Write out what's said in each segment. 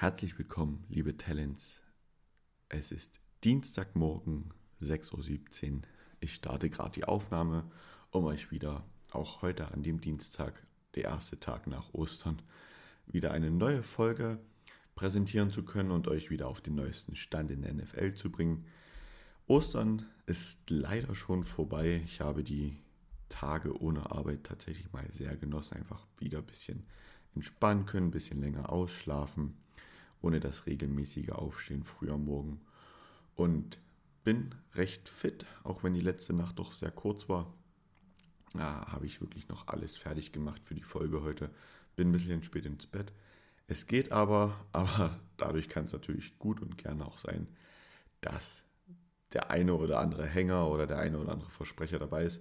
Herzlich willkommen, liebe Talents. Es ist Dienstagmorgen, 6.17 Uhr. Ich starte gerade die Aufnahme, um euch wieder, auch heute an dem Dienstag, der erste Tag nach Ostern, wieder eine neue Folge präsentieren zu können und euch wieder auf den neuesten Stand in der NFL zu bringen. Ostern ist leider schon vorbei. Ich habe die Tage ohne Arbeit tatsächlich mal sehr genossen. Einfach wieder ein bisschen entspannen können, ein bisschen länger ausschlafen ohne das regelmäßige Aufstehen früh am Morgen. Und bin recht fit, auch wenn die letzte Nacht doch sehr kurz war. Da habe ich wirklich noch alles fertig gemacht für die Folge heute. Bin ein bisschen spät ins Bett. Es geht aber, aber dadurch kann es natürlich gut und gerne auch sein, dass der eine oder andere Hänger oder der eine oder andere Versprecher dabei ist.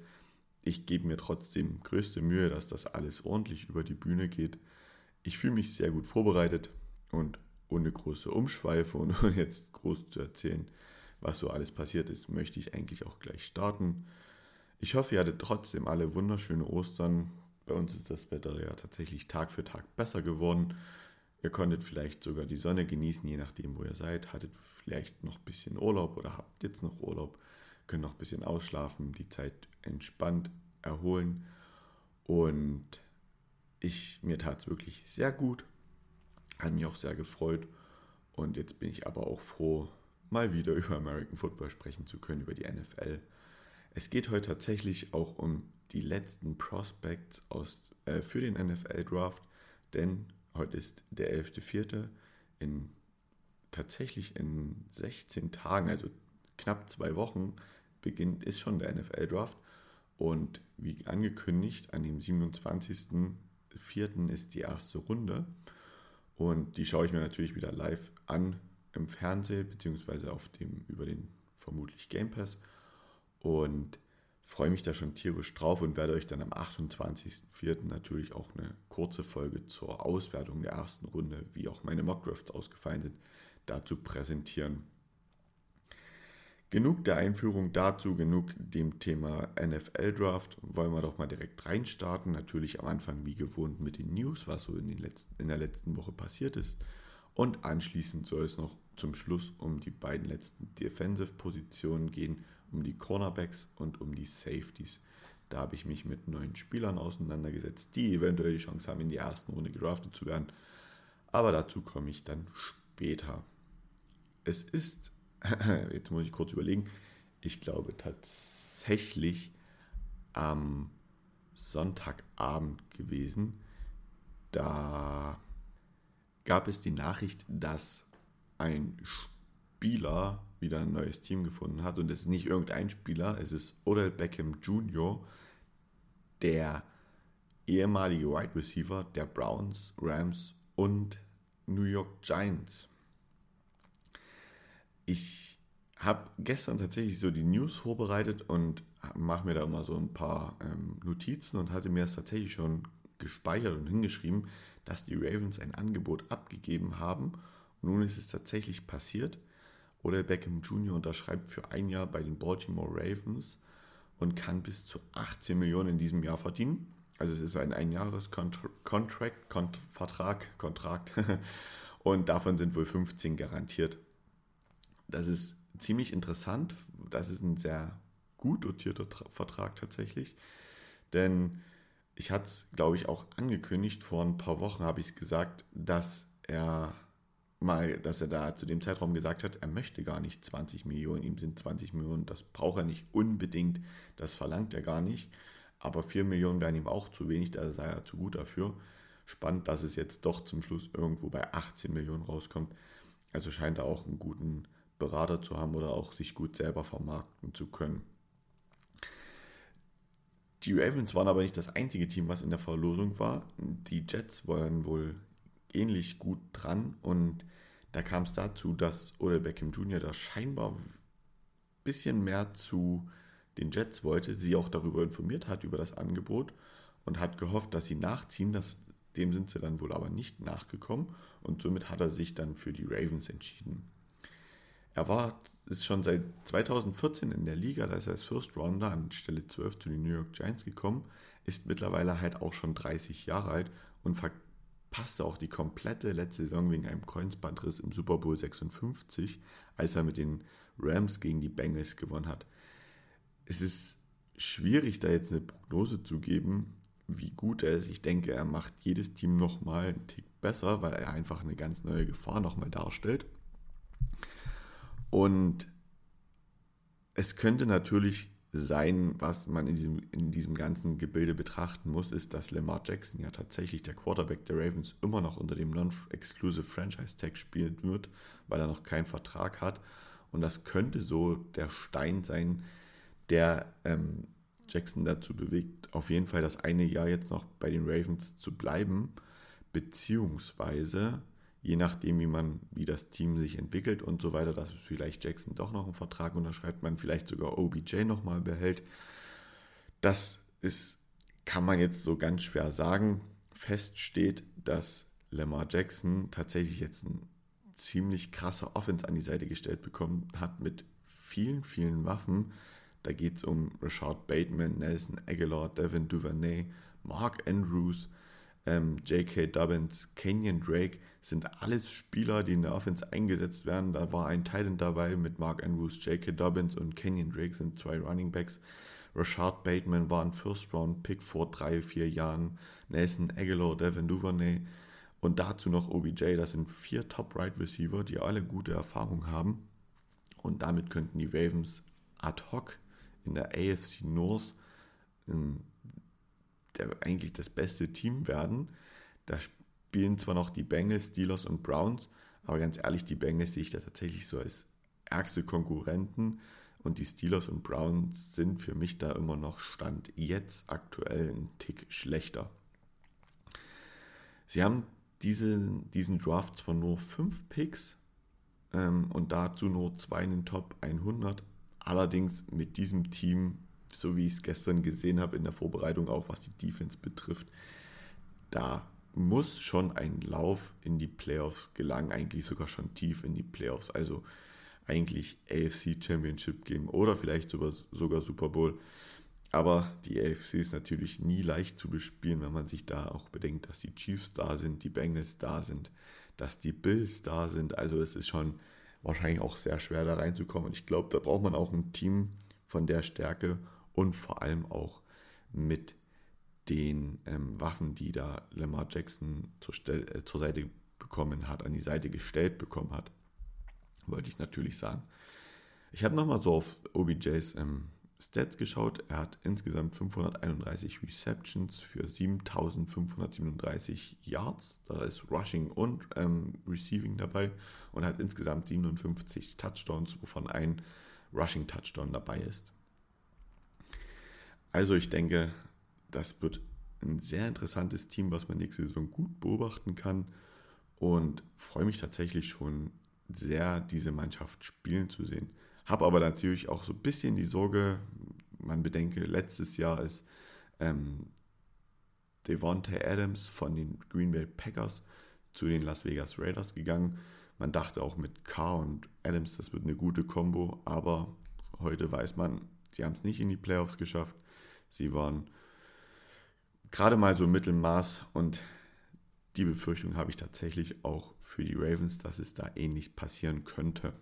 Ich gebe mir trotzdem größte Mühe, dass das alles ordentlich über die Bühne geht. Ich fühle mich sehr gut vorbereitet und ohne große Umschweife und jetzt groß zu erzählen, was so alles passiert ist, möchte ich eigentlich auch gleich starten. Ich hoffe, ihr hattet trotzdem alle wunderschöne Ostern. Bei uns ist das Wetter ja tatsächlich Tag für Tag besser geworden. Ihr konntet vielleicht sogar die Sonne genießen, je nachdem, wo ihr seid. Hattet vielleicht noch ein bisschen Urlaub oder habt jetzt noch Urlaub. Könnt noch ein bisschen ausschlafen, die Zeit entspannt erholen. Und ich, mir tat es wirklich sehr gut. Hat mich auch sehr gefreut. Und jetzt bin ich aber auch froh, mal wieder über American Football sprechen zu können, über die NFL. Es geht heute tatsächlich auch um die letzten Prospects aus, äh, für den NFL Draft, denn heute ist der 11.04. In tatsächlich in 16 Tagen, also knapp zwei Wochen, beginnt ist schon der NFL Draft. Und wie angekündigt, an dem 27.04. ist die erste Runde. Und die schaue ich mir natürlich wieder live an im Fernsehen, beziehungsweise auf dem, über den vermutlich Game Pass. Und freue mich da schon tierisch drauf und werde euch dann am 28.04. natürlich auch eine kurze Folge zur Auswertung der ersten Runde, wie auch meine Mockdrafts ausgefallen sind, dazu präsentieren. Genug der Einführung dazu, genug dem Thema NFL Draft. Wollen wir doch mal direkt reinstarten. Natürlich am Anfang wie gewohnt mit den News, was so in, letzten, in der letzten Woche passiert ist. Und anschließend soll es noch zum Schluss um die beiden letzten Defensive-Positionen gehen, um die Cornerbacks und um die Safeties. Da habe ich mich mit neuen Spielern auseinandergesetzt, die eventuell die Chance haben, in die ersten Runde gedraftet zu werden. Aber dazu komme ich dann später. Es ist jetzt muss ich kurz überlegen, ich glaube tatsächlich am Sonntagabend gewesen. Da gab es die Nachricht, dass ein Spieler wieder ein neues Team gefunden hat. Und es ist nicht irgendein Spieler, es ist Odell Beckham Jr., der ehemalige Wide Receiver der Browns, Rams und New York Giants ich habe gestern tatsächlich so die News vorbereitet und mache mir da immer so ein paar ähm, Notizen und hatte mir das tatsächlich schon gespeichert und hingeschrieben, dass die Ravens ein Angebot abgegeben haben. Und nun ist es tatsächlich passiert. Oder Beckham Jr. unterschreibt für ein Jahr bei den Baltimore Ravens und kann bis zu 18 Millionen in diesem Jahr verdienen. Also es ist ein Einjahres-Contract, Kont Vertrag, Kontrakt und davon sind wohl 15 garantiert das ist ziemlich interessant. Das ist ein sehr gut dotierter Vertrag tatsächlich. Denn ich hatte es, glaube ich, auch angekündigt, vor ein paar Wochen habe ich es gesagt, dass er mal, dass er da zu dem Zeitraum gesagt hat, er möchte gar nicht 20 Millionen, ihm sind 20 Millionen, das braucht er nicht unbedingt, das verlangt er gar nicht. Aber 4 Millionen wären ihm auch zu wenig, da sei er zu gut dafür. Spannend, dass es jetzt doch zum Schluss irgendwo bei 18 Millionen rauskommt. Also scheint er auch einen guten Berater zu haben oder auch sich gut selber vermarkten zu können. Die Ravens waren aber nicht das einzige Team, was in der Verlosung war. Die Jets waren wohl ähnlich gut dran und da kam es dazu, dass Odell Beckham Jr. da scheinbar ein bisschen mehr zu den Jets wollte, sie auch darüber informiert hat, über das Angebot und hat gehofft, dass sie nachziehen. Das, dem sind sie dann wohl aber nicht nachgekommen und somit hat er sich dann für die Ravens entschieden. Er war ist schon seit 2014 in der Liga, da ist er als First Rounder an Stelle 12 zu den New York Giants gekommen, ist mittlerweile halt auch schon 30 Jahre alt und passte auch die komplette letzte Saison wegen einem Kreuzbandriss im Super Bowl 56, als er mit den Rams gegen die Bengals gewonnen hat. Es ist schwierig, da jetzt eine Prognose zu geben, wie gut er ist. Ich denke, er macht jedes Team nochmal einen Tick besser, weil er einfach eine ganz neue Gefahr nochmal darstellt. Und es könnte natürlich sein, was man in diesem, in diesem ganzen Gebilde betrachten muss, ist, dass Lamar Jackson ja tatsächlich der Quarterback der Ravens immer noch unter dem Non-Exclusive Franchise Tag spielen wird, weil er noch keinen Vertrag hat. Und das könnte so der Stein sein, der ähm, Jackson dazu bewegt, auf jeden Fall das eine Jahr jetzt noch bei den Ravens zu bleiben, beziehungsweise je nachdem, wie man, wie das Team sich entwickelt und so weiter, dass vielleicht Jackson doch noch einen Vertrag unterschreibt, man vielleicht sogar OBJ nochmal behält. Das ist, kann man jetzt so ganz schwer sagen. Fest steht, dass Lamar Jackson tatsächlich jetzt ein ziemlich krasser Offense an die Seite gestellt bekommen hat mit vielen, vielen Waffen. Da geht es um Rashad Bateman, Nelson Aguilar, Devin Duvernay, Mark Andrews, ähm, J.K. Dobbins, Kenyon Drake sind alles Spieler, die in der Offense eingesetzt werden. Da war ein Titan dabei mit Mark Andrews, J.K. Dobbins und Kenyon Drake sind zwei Running Backs. Rashad Bateman war ein First-Round-Pick vor drei, vier Jahren. Nelson Aguilar, Devin Duvernay und dazu noch OBJ. Das sind vier Top-Right-Receiver, die alle gute Erfahrung haben. Und damit könnten die Ravens ad hoc in der AFC North in der, eigentlich das beste Team werden. Da spielen zwar noch die Bengals, Steelers und Browns, aber ganz ehrlich, die Bengals sehe ich da tatsächlich so als ärgste Konkurrenten und die Steelers und Browns sind für mich da immer noch Stand jetzt aktuell ein Tick schlechter. Sie haben diese, diesen Draft zwar nur fünf Picks ähm, und dazu nur zwei in den Top 100, allerdings mit diesem Team so wie ich es gestern gesehen habe in der Vorbereitung, auch was die Defense betrifft, da muss schon ein Lauf in die Playoffs gelangen, eigentlich sogar schon tief in die Playoffs, also eigentlich AFC Championship Game oder vielleicht sogar, Super Bowl. Aber die AFC ist natürlich nie leicht zu bespielen, wenn man sich da auch bedenkt, dass die Chiefs da sind, die Bengals da sind, dass die Bills da sind. Also es ist schon wahrscheinlich auch sehr schwer da reinzukommen. Und ich glaube, da braucht man auch ein Team von der Stärke, und vor allem auch mit den ähm, Waffen, die da Lamar Jackson zur, äh, zur Seite bekommen hat, an die Seite gestellt bekommen hat, wollte ich natürlich sagen. Ich habe nochmal so auf OBJs ähm, Stats geschaut. Er hat insgesamt 531 Receptions für 7537 Yards. Da ist Rushing und ähm, Receiving dabei und hat insgesamt 57 Touchdowns, wovon ein Rushing Touchdown dabei ist. Also ich denke, das wird ein sehr interessantes Team, was man nächste Saison gut beobachten kann und freue mich tatsächlich schon sehr, diese Mannschaft spielen zu sehen. Habe aber natürlich auch so ein bisschen die Sorge, man bedenke, letztes Jahr ist ähm, Devontae Adams von den Green Bay Packers zu den Las Vegas Raiders gegangen. Man dachte auch mit Carr und Adams, das wird eine gute Kombo, aber heute weiß man, sie haben es nicht in die Playoffs geschafft. Sie waren gerade mal so Mittelmaß und die Befürchtung habe ich tatsächlich auch für die Ravens, dass es da ähnlich passieren könnte.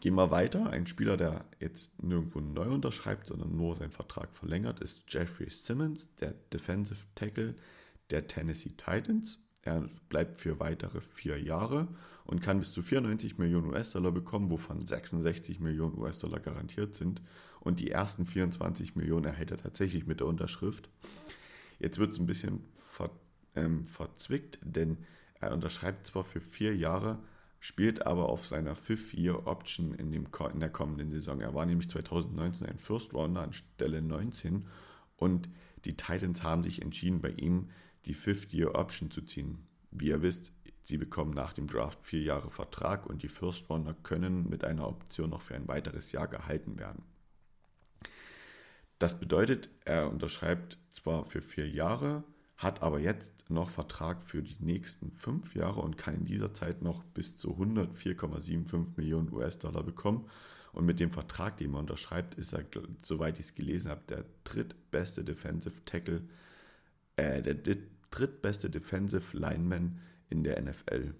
Gehen wir weiter. Ein Spieler, der jetzt nirgendwo neu unterschreibt, sondern nur seinen Vertrag verlängert, ist Jeffrey Simmons, der Defensive Tackle der Tennessee Titans. Er bleibt für weitere vier Jahre und kann bis zu 94 Millionen US-Dollar bekommen, wovon 66 Millionen US-Dollar garantiert sind. Und die ersten 24 Millionen erhält er tatsächlich mit der Unterschrift. Jetzt wird es ein bisschen ver, ähm, verzwickt, denn er unterschreibt zwar für vier Jahre, spielt aber auf seiner Fifth-Year-Option in, in der kommenden Saison. Er war nämlich 2019 ein First-Rounder an Stelle 19 und die Titans haben sich entschieden, bei ihm die Fifth-Year-Option zu ziehen. Wie ihr wisst, sie bekommen nach dem Draft vier Jahre Vertrag und die First-Rounder können mit einer Option noch für ein weiteres Jahr gehalten werden. Das bedeutet, er unterschreibt zwar für vier Jahre, hat aber jetzt noch Vertrag für die nächsten fünf Jahre und kann in dieser Zeit noch bis zu 104,75 Millionen US-Dollar bekommen. Und mit dem Vertrag, den man unterschreibt, ist er, soweit ich es gelesen habe, der drittbeste Defensive Tackle, äh, der drittbeste Defensive Lineman in der NFL.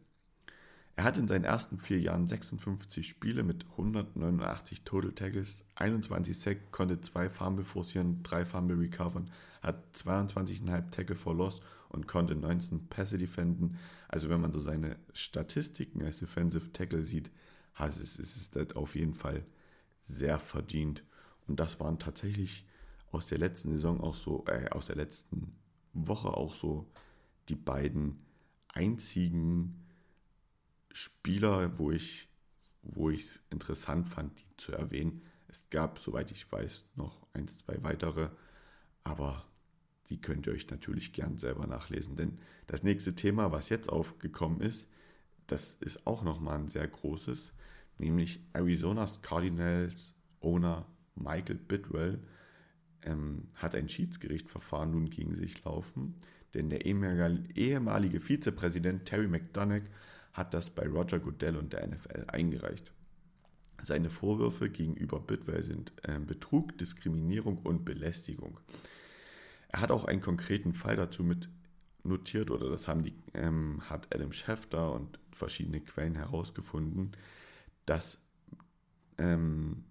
Er hat in seinen ersten vier Jahren 56 Spiele mit 189 Total Tackles, 21 Sack, konnte zwei Fumble forcieren, drei Fumble recovern, hat 22,5 Tackle for Loss und konnte 19 Pässe defenden. Also wenn man so seine Statistiken als Defensive Tackle sieht, ist es das auf jeden Fall sehr verdient. Und das waren tatsächlich aus der letzten Saison auch so, äh, aus der letzten Woche auch so die beiden einzigen Spieler, wo ich wo ich es interessant fand, die zu erwähnen. Es gab, soweit ich weiß, noch ein, zwei weitere, aber die könnt ihr euch natürlich gern selber nachlesen. Denn das nächste Thema, was jetzt aufgekommen ist, das ist auch nochmal ein sehr großes, nämlich Arizona's Cardinals Owner Michael Bidwell ähm, hat ein Schiedsgerichtsverfahren nun gegen sich laufen, denn der ehemalige Vizepräsident Terry McDonough hat das bei Roger Goodell und der NFL eingereicht. Seine Vorwürfe gegenüber Bidwell sind äh, Betrug, Diskriminierung und Belästigung. Er hat auch einen konkreten Fall dazu mit notiert oder das haben die, ähm, hat Adam Schefter und verschiedene Quellen herausgefunden, dass ähm,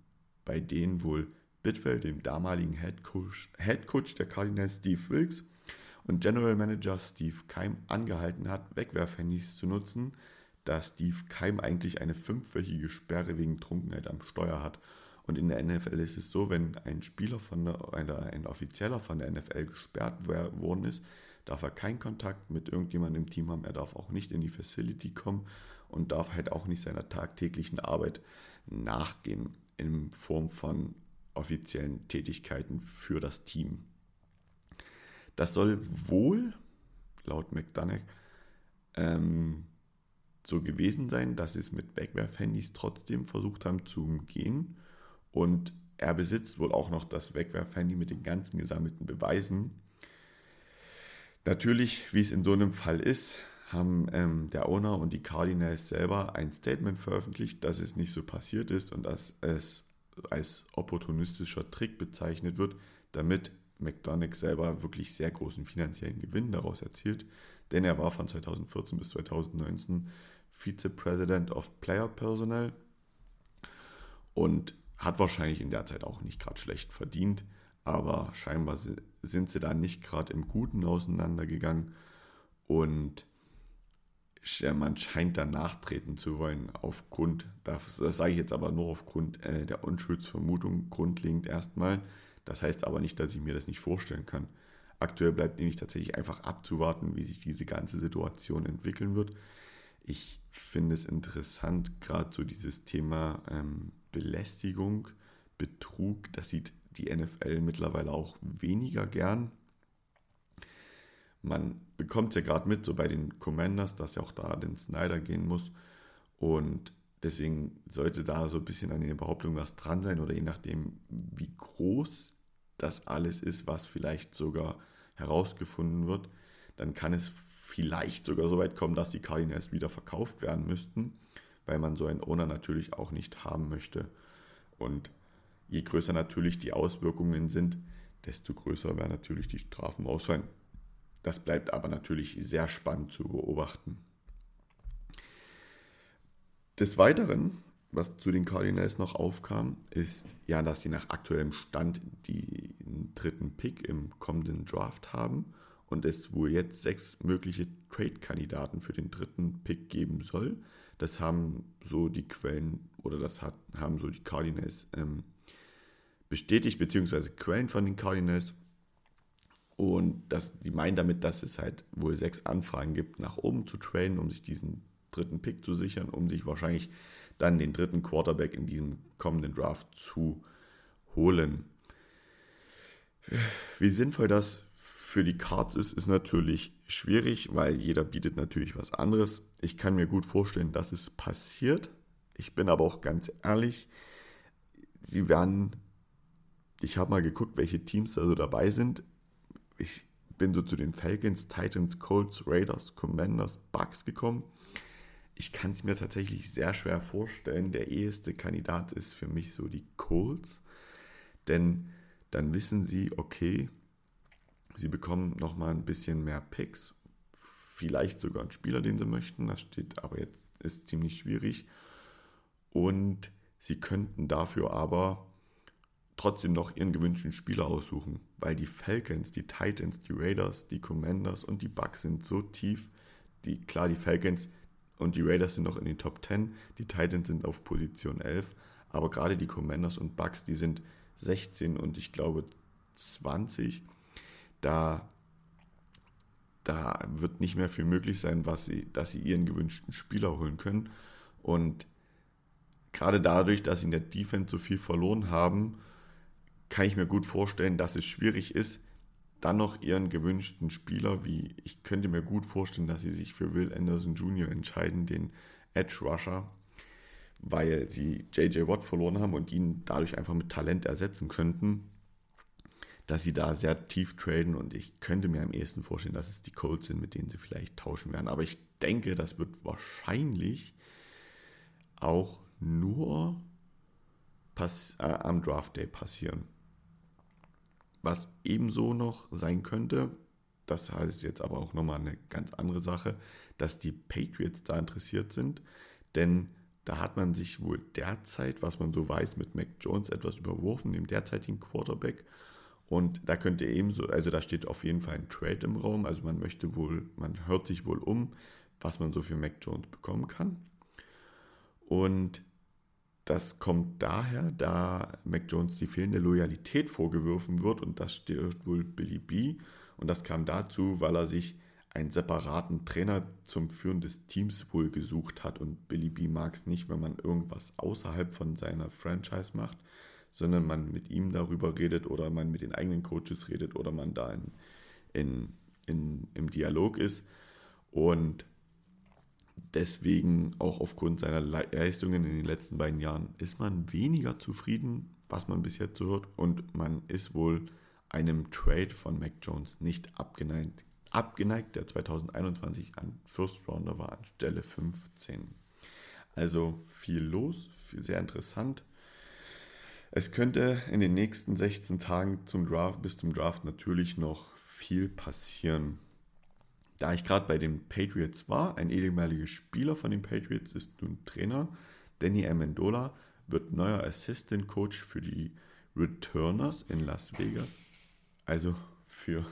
bei denen wohl Bidwell, dem damaligen Head Coach, Head Coach der Cardinals Steve Wilkes, und General Manager Steve Keim angehalten hat, Wegwerfhandys zu nutzen, da Steve Keim eigentlich eine fünfwöchige Sperre wegen Trunkenheit am Steuer hat. Und in der NFL ist es so, wenn ein Spieler von der, oder ein Offizieller von der NFL gesperrt worden ist, darf er keinen Kontakt mit irgendjemandem im Team haben, er darf auch nicht in die Facility kommen und darf halt auch nicht seiner tagtäglichen Arbeit nachgehen in Form von offiziellen Tätigkeiten für das Team. Das soll wohl, laut McDonough, ähm, so gewesen sein, dass sie es mit Wegwerfhandys trotzdem versucht haben zu umgehen. Und er besitzt wohl auch noch das Wegwerfhandy mit den ganzen gesammelten Beweisen. Natürlich, wie es in so einem Fall ist, haben ähm, der Owner und die Cardinals selber ein Statement veröffentlicht, dass es nicht so passiert ist und dass es als opportunistischer Trick bezeichnet wird, damit McDonagh selber wirklich sehr großen finanziellen Gewinn daraus erzielt, denn er war von 2014 bis 2019 Vize-President of Player Personnel und hat wahrscheinlich in der Zeit auch nicht gerade schlecht verdient, aber scheinbar sind sie da nicht gerade im Guten auseinandergegangen und man scheint da nachtreten zu wollen aufgrund, das, das sage ich jetzt aber nur aufgrund äh, der Unschuldsvermutung grundlegend erstmal, das heißt aber nicht, dass ich mir das nicht vorstellen kann. Aktuell bleibt nämlich tatsächlich einfach abzuwarten, wie sich diese ganze Situation entwickeln wird. Ich finde es interessant, gerade so dieses Thema ähm, Belästigung, Betrug, das sieht die NFL mittlerweile auch weniger gern. Man bekommt es ja gerade mit, so bei den Commanders, dass ja auch da den Snyder gehen muss. Und deswegen sollte da so ein bisschen an den Behauptungen was dran sein oder je nachdem, wie groß das alles ist, was vielleicht sogar herausgefunden wird, dann kann es vielleicht sogar so weit kommen, dass die Cardinals wieder verkauft werden müssten, weil man so einen Owner natürlich auch nicht haben möchte. Und je größer natürlich die Auswirkungen sind, desto größer werden natürlich die Strafen ausfallen. Das bleibt aber natürlich sehr spannend zu beobachten. Des Weiteren was zu den Cardinals noch aufkam, ist ja, dass sie nach aktuellem Stand den dritten Pick im kommenden Draft haben und es wohl jetzt sechs mögliche Trade-Kandidaten für den dritten Pick geben soll. Das haben so die Quellen oder das hat, haben so die Cardinals ähm, bestätigt, beziehungsweise Quellen von den Cardinals. Und das, die meinen damit, dass es halt wohl sechs Anfragen gibt, nach oben zu traden, um sich diesen dritten Pick zu sichern, um sich wahrscheinlich dann den dritten Quarterback in diesem kommenden Draft zu holen. Wie sinnvoll das für die Cards ist, ist natürlich schwierig, weil jeder bietet natürlich was anderes. Ich kann mir gut vorstellen, dass es passiert. Ich bin aber auch ganz ehrlich, sie werden, ich habe mal geguckt, welche Teams da so dabei sind. Ich bin so zu den Falcons, Titans, Colts, Raiders, Commanders, Bucks gekommen ich kann es mir tatsächlich sehr schwer vorstellen. Der eheste Kandidat ist für mich so die Colts. Denn dann wissen sie, okay, Sie bekommen nochmal ein bisschen mehr Picks, vielleicht sogar einen Spieler, den sie möchten. Das steht aber jetzt, ist ziemlich schwierig. Und sie könnten dafür aber trotzdem noch ihren gewünschten Spieler aussuchen, weil die Falcons, die Titans, die Raiders, die Commanders und die Bucks sind so tief. Die, klar, die Falcons und die Raiders sind noch in den Top 10, die Titans sind auf Position 11, aber gerade die Commanders und Bucks, die sind 16 und ich glaube 20. Da, da wird nicht mehr viel möglich sein, was sie, dass sie ihren gewünschten Spieler holen können. Und gerade dadurch, dass sie in der Defense so viel verloren haben, kann ich mir gut vorstellen, dass es schwierig ist, dann noch ihren gewünschten Spieler, wie ich könnte mir gut vorstellen, dass sie sich für Will Anderson Jr. entscheiden, den Edge Rusher, weil sie JJ Watt verloren haben und ihn dadurch einfach mit Talent ersetzen könnten, dass sie da sehr tief traden und ich könnte mir am ehesten vorstellen, dass es die Colts sind, mit denen sie vielleicht tauschen werden. Aber ich denke, das wird wahrscheinlich auch nur äh, am Draft Day passieren. Was ebenso noch sein könnte, das heißt jetzt aber auch nochmal eine ganz andere Sache, dass die Patriots da interessiert sind, denn da hat man sich wohl derzeit, was man so weiß, mit Mac Jones etwas überworfen, dem derzeitigen Quarterback. Und da könnte ebenso, also da steht auf jeden Fall ein Trade im Raum, also man möchte wohl, man hört sich wohl um, was man so für Mac Jones bekommen kann. Und das kommt daher, da Mac Jones die fehlende Loyalität vorgeworfen wird und das stört wohl Billy B. Und das kam dazu, weil er sich einen separaten Trainer zum Führen des Teams wohl gesucht hat und Billy B mag es nicht, wenn man irgendwas außerhalb von seiner Franchise macht, sondern man mit ihm darüber redet oder man mit den eigenen Coaches redet oder man da in, in, in, im Dialog ist. Und deswegen auch aufgrund seiner Leistungen in den letzten beiden Jahren ist man weniger zufrieden, was man bis jetzt so hört. Und man ist wohl einem Trade von Mac Jones nicht abgeneigt. Abgeneigt, der 2021 an First Rounder war an Stelle 15. Also viel los, viel sehr interessant. Es könnte in den nächsten 16 Tagen zum Draft bis zum Draft natürlich noch viel passieren. Da ich gerade bei den Patriots war, ein ehemaliger Spieler von den Patriots ist nun Trainer. Danny Amendola wird neuer Assistant Coach für die Returners in Las Vegas. Also für,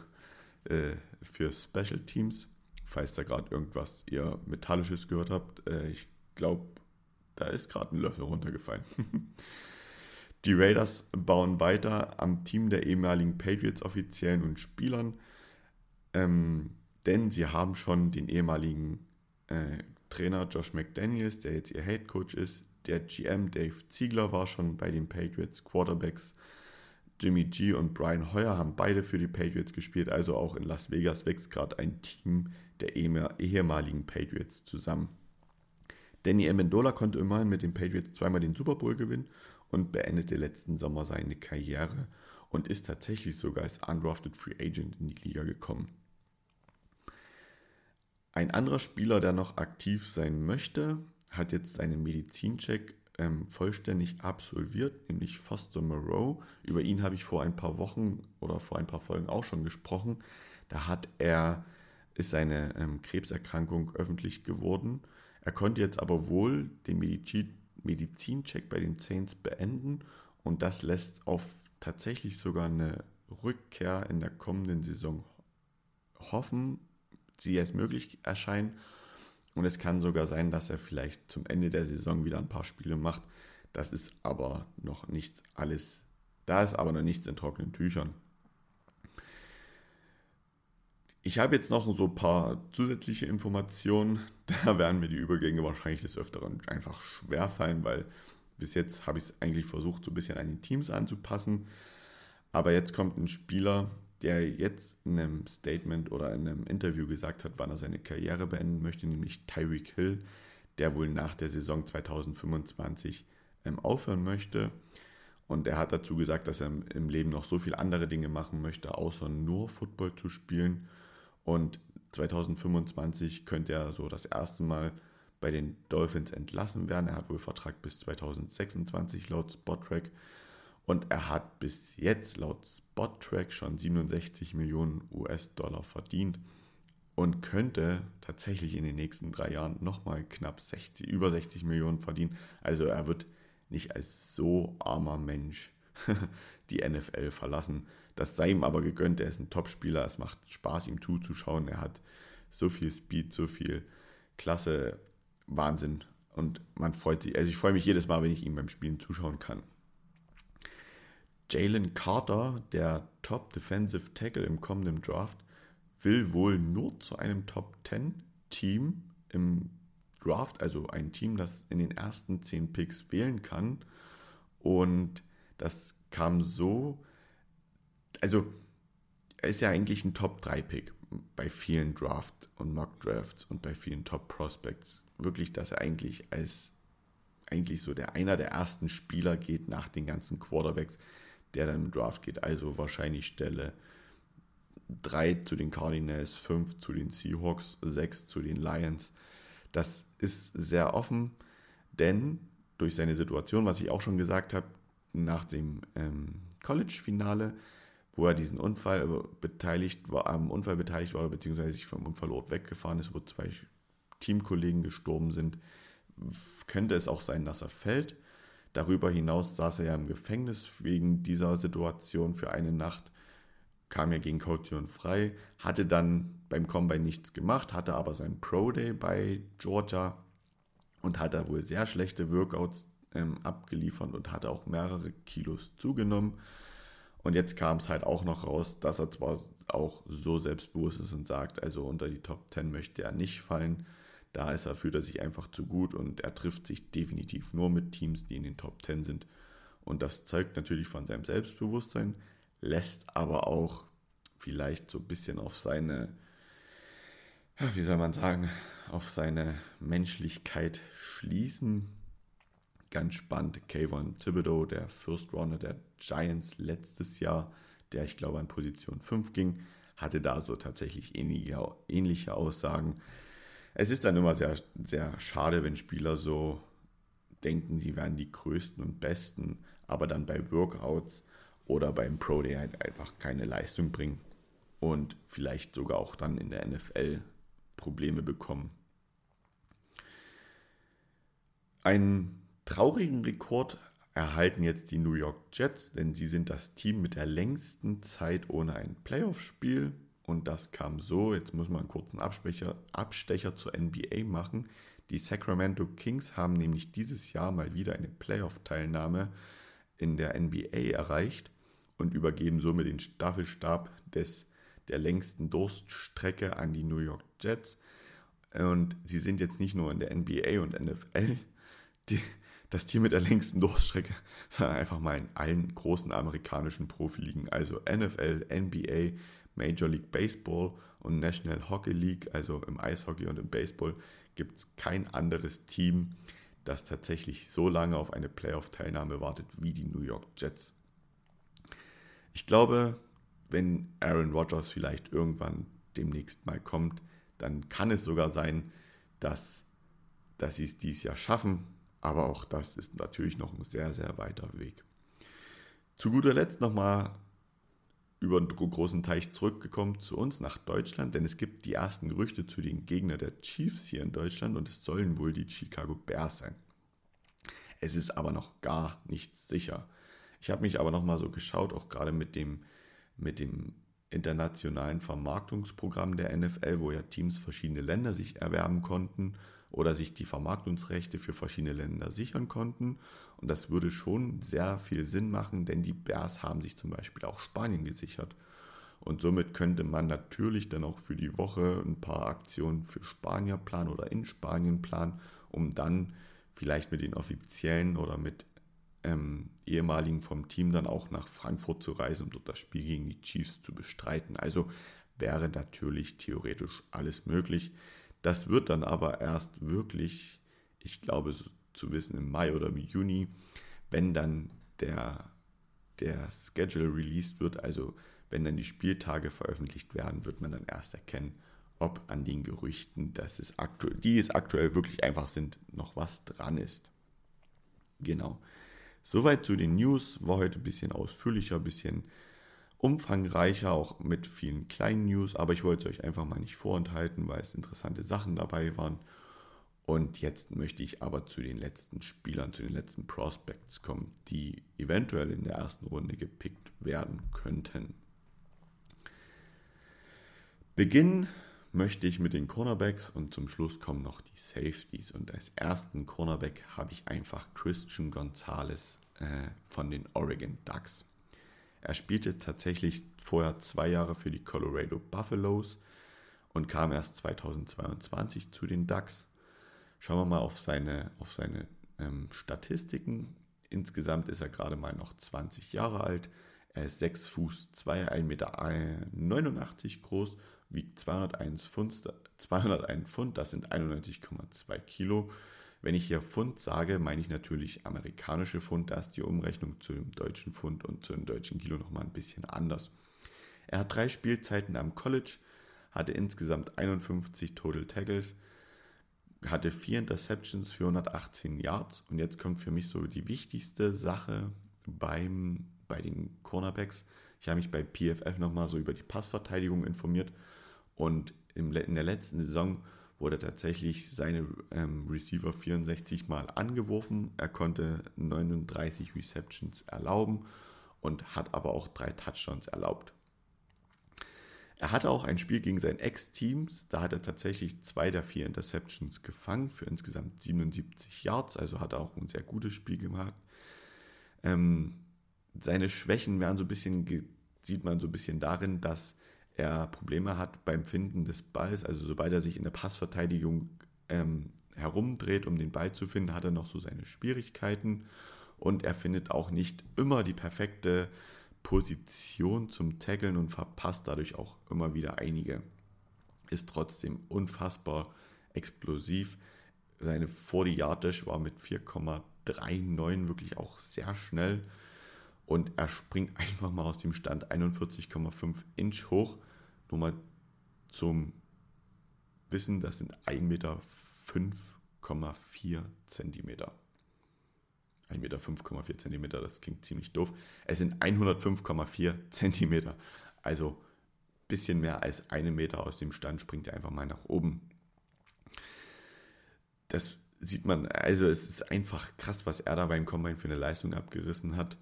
äh, für Special Teams. Falls da gerade irgendwas ihr Metallisches gehört habt, äh, ich glaube, da ist gerade ein Löffel runtergefallen. die Raiders bauen weiter am Team der ehemaligen Patriots-Offiziellen und Spielern. Ähm, denn sie haben schon den ehemaligen äh, Trainer Josh McDaniels, der jetzt ihr Head Coach ist, der GM Dave Ziegler war schon bei den Patriots, Quarterbacks Jimmy G und Brian Hoyer haben beide für die Patriots gespielt, also auch in Las Vegas wächst gerade ein Team der ehemaligen Patriots zusammen. Danny Amendola konnte immerhin mit den Patriots zweimal den Super Bowl gewinnen und beendete letzten Sommer seine Karriere und ist tatsächlich sogar als undrafted Free Agent in die Liga gekommen. Ein anderer Spieler, der noch aktiv sein möchte, hat jetzt seinen Medizincheck ähm, vollständig absolviert, nämlich Foster Moreau. Über ihn habe ich vor ein paar Wochen oder vor ein paar Folgen auch schon gesprochen. Da hat er, ist seine ähm, Krebserkrankung öffentlich geworden. Er konnte jetzt aber wohl den Medizin, Medizincheck bei den Saints beenden und das lässt auf tatsächlich sogar eine Rückkehr in der kommenden Saison hoffen sie als möglich erscheinen. Und es kann sogar sein, dass er vielleicht zum Ende der Saison wieder ein paar Spiele macht. Das ist aber noch nicht alles. Da ist aber noch nichts in trockenen Tüchern. Ich habe jetzt noch so ein paar zusätzliche Informationen. Da werden mir die Übergänge wahrscheinlich des Öfteren einfach schwer fallen, weil bis jetzt habe ich es eigentlich versucht, so ein bisschen an die Teams anzupassen. Aber jetzt kommt ein Spieler, der jetzt in einem Statement oder in einem Interview gesagt hat, wann er seine Karriere beenden möchte, nämlich Tyreek Hill, der wohl nach der Saison 2025 ähm, aufhören möchte. Und er hat dazu gesagt, dass er im Leben noch so viele andere Dinge machen möchte, außer nur Football zu spielen. Und 2025 könnte er so das erste Mal bei den Dolphins entlassen werden. Er hat wohl Vertrag bis 2026 laut Spottrack. Und er hat bis jetzt laut Spot-Track schon 67 Millionen US-Dollar verdient und könnte tatsächlich in den nächsten drei Jahren nochmal knapp 60, über 60 Millionen verdienen. Also er wird nicht als so armer Mensch die NFL verlassen. Das sei ihm aber gegönnt. Er ist ein Topspieler. Es macht Spaß, ihm zuzuschauen. Er hat so viel Speed, so viel Klasse. Wahnsinn. Und man freut sich. Also ich freue mich jedes Mal, wenn ich ihm beim Spielen zuschauen kann. Jalen Carter, der Top Defensive Tackle im kommenden Draft, will wohl nur zu einem Top 10 Team im Draft, also ein Team, das in den ersten 10 Picks wählen kann. Und das kam so, also er ist ja eigentlich ein Top 3 Pick bei vielen Draft und Mock Drafts und bei vielen Top Prospects. Wirklich, dass er eigentlich als eigentlich so der einer der ersten Spieler geht nach den ganzen Quarterbacks, der dann im Draft geht. Also wahrscheinlich Stelle 3 zu den Cardinals, 5 zu den Seahawks, 6 zu den Lions. Das ist sehr offen, denn durch seine Situation, was ich auch schon gesagt habe, nach dem ähm, College-Finale, wo er diesen Unfall beteiligt war, am Unfall beteiligt war, beziehungsweise sich vom Unfallort weggefahren ist, wo zwei Teamkollegen gestorben sind, könnte es auch sein, dass er fällt. Darüber hinaus saß er ja im Gefängnis wegen dieser Situation für eine Nacht, kam ja gegen Caution frei, hatte dann beim Combine nichts gemacht, hatte aber seinen Pro Day bei Georgia und hat da wohl sehr schlechte Workouts ähm, abgeliefert und hatte auch mehrere Kilos zugenommen. Und jetzt kam es halt auch noch raus, dass er zwar auch so selbstbewusst ist und sagt, also unter die Top 10 möchte er nicht fallen, da ist er, fühlt er sich einfach zu gut und er trifft sich definitiv nur mit Teams, die in den Top 10 sind. Und das zeugt natürlich von seinem Selbstbewusstsein, lässt aber auch vielleicht so ein bisschen auf seine, wie soll man sagen, auf seine Menschlichkeit schließen. Ganz spannend, Kayvon Thibodeau, der First Runner der Giants letztes Jahr, der ich glaube an Position 5 ging, hatte da so tatsächlich ähnliche, ähnliche Aussagen es ist dann immer sehr, sehr schade, wenn Spieler so denken, sie wären die größten und besten, aber dann bei Workouts oder beim Pro Day halt einfach keine Leistung bringen und vielleicht sogar auch dann in der NFL Probleme bekommen. Einen traurigen Rekord erhalten jetzt die New York Jets, denn sie sind das Team mit der längsten Zeit ohne ein Playoff-Spiel. Und das kam so, jetzt muss man einen kurzen Abstecher, Abstecher zur NBA machen. Die Sacramento Kings haben nämlich dieses Jahr mal wieder eine Playoff-Teilnahme in der NBA erreicht und übergeben somit den Staffelstab des, der längsten Durststrecke an die New York Jets. Und sie sind jetzt nicht nur in der NBA und NFL die, das Team mit der längsten Durststrecke, sondern einfach mal in allen großen amerikanischen Profiligen, also NFL, NBA, Major League Baseball und National Hockey League, also im Eishockey und im Baseball, gibt es kein anderes Team, das tatsächlich so lange auf eine Playoff-Teilnahme wartet wie die New York Jets. Ich glaube, wenn Aaron Rodgers vielleicht irgendwann demnächst mal kommt, dann kann es sogar sein, dass, dass sie es dieses Jahr schaffen. Aber auch das ist natürlich noch ein sehr, sehr weiter Weg. Zu guter Letzt nochmal über den großen Teich zurückgekommen zu uns nach Deutschland, denn es gibt die ersten Gerüchte zu den Gegnern der Chiefs hier in Deutschland und es sollen wohl die Chicago Bears sein. Es ist aber noch gar nicht sicher. Ich habe mich aber noch mal so geschaut, auch gerade mit dem, mit dem internationalen Vermarktungsprogramm der NFL, wo ja Teams verschiedene Länder sich erwerben konnten oder sich die Vermarktungsrechte für verschiedene Länder sichern konnten. Und das würde schon sehr viel Sinn machen, denn die Bears haben sich zum Beispiel auch Spanien gesichert. Und somit könnte man natürlich dann auch für die Woche ein paar Aktionen für Spanier planen oder in Spanien planen, um dann vielleicht mit den Offiziellen oder mit ähm, ehemaligen vom Team dann auch nach Frankfurt zu reisen, um dort das Spiel gegen die Chiefs zu bestreiten. Also wäre natürlich theoretisch alles möglich. Das wird dann aber erst wirklich, ich glaube, so zu wissen im Mai oder im Juni, wenn dann der, der Schedule released wird, also wenn dann die Spieltage veröffentlicht werden, wird man dann erst erkennen, ob an den Gerüchten, dass es aktuell, die es aktuell wirklich einfach sind, noch was dran ist. Genau. Soweit zu den News. War heute ein bisschen ausführlicher, ein bisschen umfangreicher, auch mit vielen kleinen News. Aber ich wollte es euch einfach mal nicht vorenthalten, weil es interessante Sachen dabei waren. Und jetzt möchte ich aber zu den letzten Spielern, zu den letzten Prospects kommen, die eventuell in der ersten Runde gepickt werden könnten. Beginnen möchte ich mit den Cornerbacks und zum Schluss kommen noch die Safeties. Und als ersten Cornerback habe ich einfach Christian Gonzalez äh, von den Oregon Ducks. Er spielte tatsächlich vorher zwei Jahre für die Colorado Buffaloes und kam erst 2022 zu den Ducks. Schauen wir mal auf seine, auf seine ähm, Statistiken. Insgesamt ist er gerade mal noch 20 Jahre alt. Er ist 6 Fuß 2, 1,89 Meter groß wiegt 201 Pfund, 201 Pfund, das sind 91,2 Kilo. Wenn ich hier Pfund sage, meine ich natürlich amerikanische Pfund, da ist die Umrechnung zu dem deutschen Pfund und zu dem deutschen Kilo nochmal ein bisschen anders. Er hat drei Spielzeiten am College, hatte insgesamt 51 Total Tackles, hatte vier Interceptions für 118 Yards und jetzt kommt für mich so die wichtigste Sache beim, bei den Cornerbacks. Ich habe mich bei PFF nochmal so über die Passverteidigung informiert und in der letzten Saison wurde tatsächlich seine ähm, Receiver 64 Mal angeworfen. Er konnte 39 Receptions erlauben und hat aber auch drei Touchdowns erlaubt. Er hatte auch ein Spiel gegen sein Ex-Team, da hat er tatsächlich zwei der vier Interceptions gefangen für insgesamt 77 Yards, also hat er auch ein sehr gutes Spiel gemacht. Ähm, seine Schwächen werden so ein bisschen, sieht man so ein bisschen darin, dass er Probleme hat beim Finden des Balls. Also sobald er sich in der Passverteidigung ähm, herumdreht, um den Ball zu finden, hat er noch so seine Schwierigkeiten. Und er findet auch nicht immer die perfekte Position zum Tackeln und verpasst dadurch auch immer wieder einige. Ist trotzdem unfassbar explosiv. Seine 40-Yard-Dash war mit 4,39 wirklich auch sehr schnell. Und er springt einfach mal aus dem Stand 41,5 Inch hoch nur mal zum Wissen, das sind 1 Meter 5,4 Zentimeter. 1 Meter 5,4 Zentimeter, das klingt ziemlich doof. Es sind 105,4 Zentimeter. Also ein bisschen mehr als einen Meter aus dem Stand springt er einfach mal nach oben. Das sieht man, also es ist einfach krass, was er da beim Combine für eine Leistung abgerissen hat.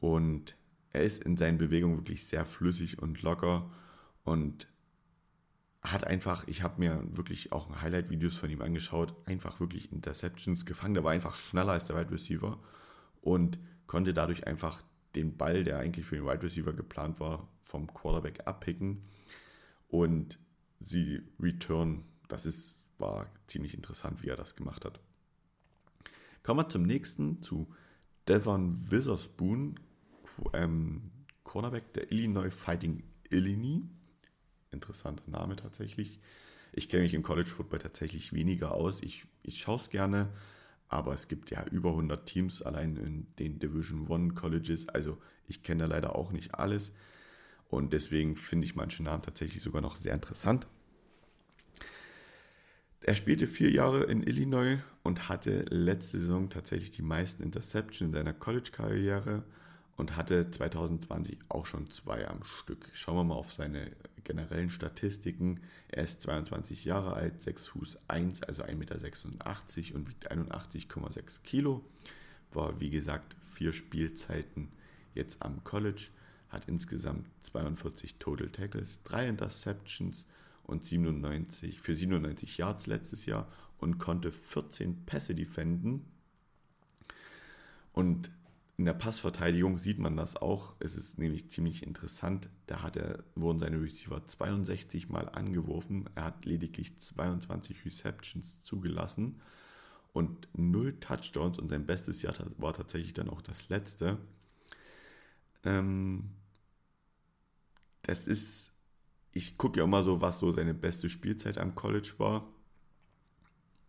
Und er ist in seinen Bewegungen wirklich sehr flüssig und locker und hat einfach, ich habe mir wirklich auch Highlight-Videos von ihm angeschaut, einfach wirklich Interceptions gefangen. Der war einfach schneller als der Wide Receiver und konnte dadurch einfach den Ball, der eigentlich für den Wide Receiver geplant war, vom Quarterback abpicken und sie return. Das ist, war ziemlich interessant, wie er das gemacht hat. Kommen wir zum nächsten, zu Devon Witherspoon, ähm, Cornerback der Illinois Fighting Illini interessanter Name tatsächlich. Ich kenne mich im College Football tatsächlich weniger aus. Ich, ich schaue es gerne, aber es gibt ja über 100 Teams allein in den Division One Colleges. Also ich kenne da leider auch nicht alles. Und deswegen finde ich manche Namen tatsächlich sogar noch sehr interessant. Er spielte vier Jahre in Illinois und hatte letzte Saison tatsächlich die meisten Interceptions in seiner College-Karriere und hatte 2020 auch schon zwei am Stück. Schauen wir mal auf seine generellen Statistiken. Er ist 22 Jahre alt, 6 Fuß 1, also 1,86 Meter und wiegt 81,6 Kilo. War wie gesagt vier Spielzeiten jetzt am College, hat insgesamt 42 Total Tackles, 3 Interceptions und 97 für 97 Yards letztes Jahr und konnte 14 Pässe defenden. Und in der Passverteidigung sieht man das auch. Es ist nämlich ziemlich interessant. Da hat er, wurden seine Receiver 62 Mal angeworfen. Er hat lediglich 22 Receptions zugelassen und 0 Touchdowns. Und sein bestes Jahr war tatsächlich dann auch das letzte. Ähm, das ist, ich gucke ja immer so, was so seine beste Spielzeit am College war.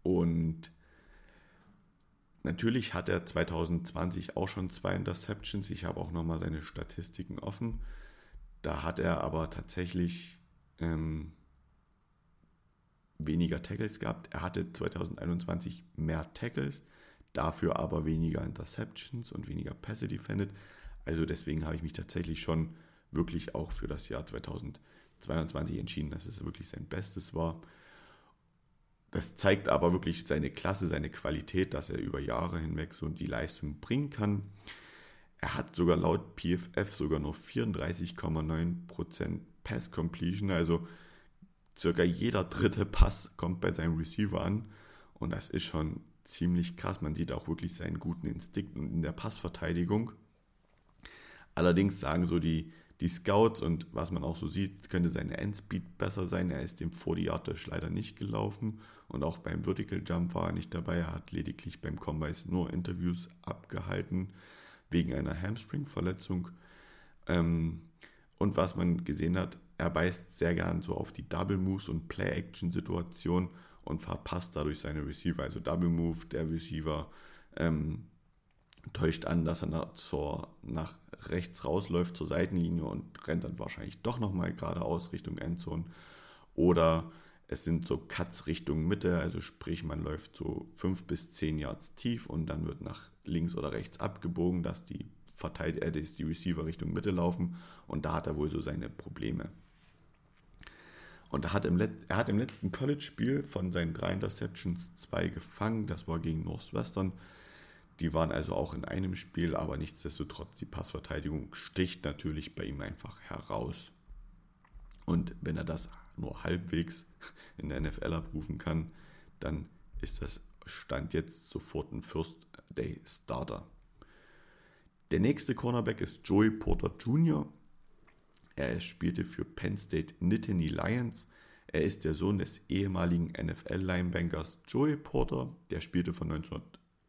Und Natürlich hat er 2020 auch schon zwei Interceptions. Ich habe auch nochmal seine Statistiken offen. Da hat er aber tatsächlich ähm, weniger Tackles gehabt. Er hatte 2021 mehr Tackles, dafür aber weniger Interceptions und weniger Pässe defended. Also deswegen habe ich mich tatsächlich schon wirklich auch für das Jahr 2022 entschieden, dass es wirklich sein Bestes war. Das zeigt aber wirklich seine Klasse, seine Qualität, dass er über Jahre hinweg so die Leistung bringen kann. Er hat sogar laut PFF sogar noch 34,9% Pass Completion, also circa jeder dritte Pass kommt bei seinem Receiver an und das ist schon ziemlich krass. Man sieht auch wirklich seinen guten Instinkt in der Passverteidigung. Allerdings sagen so die, die Scouts und was man auch so sieht, könnte seine Endspeed besser sein. Er ist dem 40 Yard leider nicht gelaufen und auch beim Vertical Jump war er nicht dabei. Er hat lediglich beim Combine nur Interviews abgehalten wegen einer Hamstring-Verletzung. Ähm, und was man gesehen hat, er beißt sehr gern so auf die Double Moves und Play-Action-Situation und verpasst dadurch seine Receiver. Also Double Move, der Receiver ähm, täuscht an, dass er nach, zur, nach rechts rausläuft zur Seitenlinie und rennt dann wahrscheinlich doch nochmal geradeaus Richtung Endzone. Oder es sind so Cuts Richtung Mitte, also sprich man läuft so 5 bis 10 Yards tief und dann wird nach links oder rechts abgebogen, dass die, Verteid äh, die Receiver Richtung Mitte laufen und da hat er wohl so seine Probleme. Und er hat im, Let er hat im letzten College-Spiel von seinen drei Interceptions zwei gefangen. Das war gegen Northwestern. Die waren also auch in einem Spiel, aber nichtsdestotrotz, die Passverteidigung sticht natürlich bei ihm einfach heraus. Und wenn er das nur halbwegs in der NFL abrufen kann, dann ist das Stand jetzt sofort ein First Day Starter. Der nächste Cornerback ist Joey Porter Jr. Er spielte für Penn State Nittany Lions. Er ist der Sohn des ehemaligen NFL-Linebankers Joey Porter. Der spielte von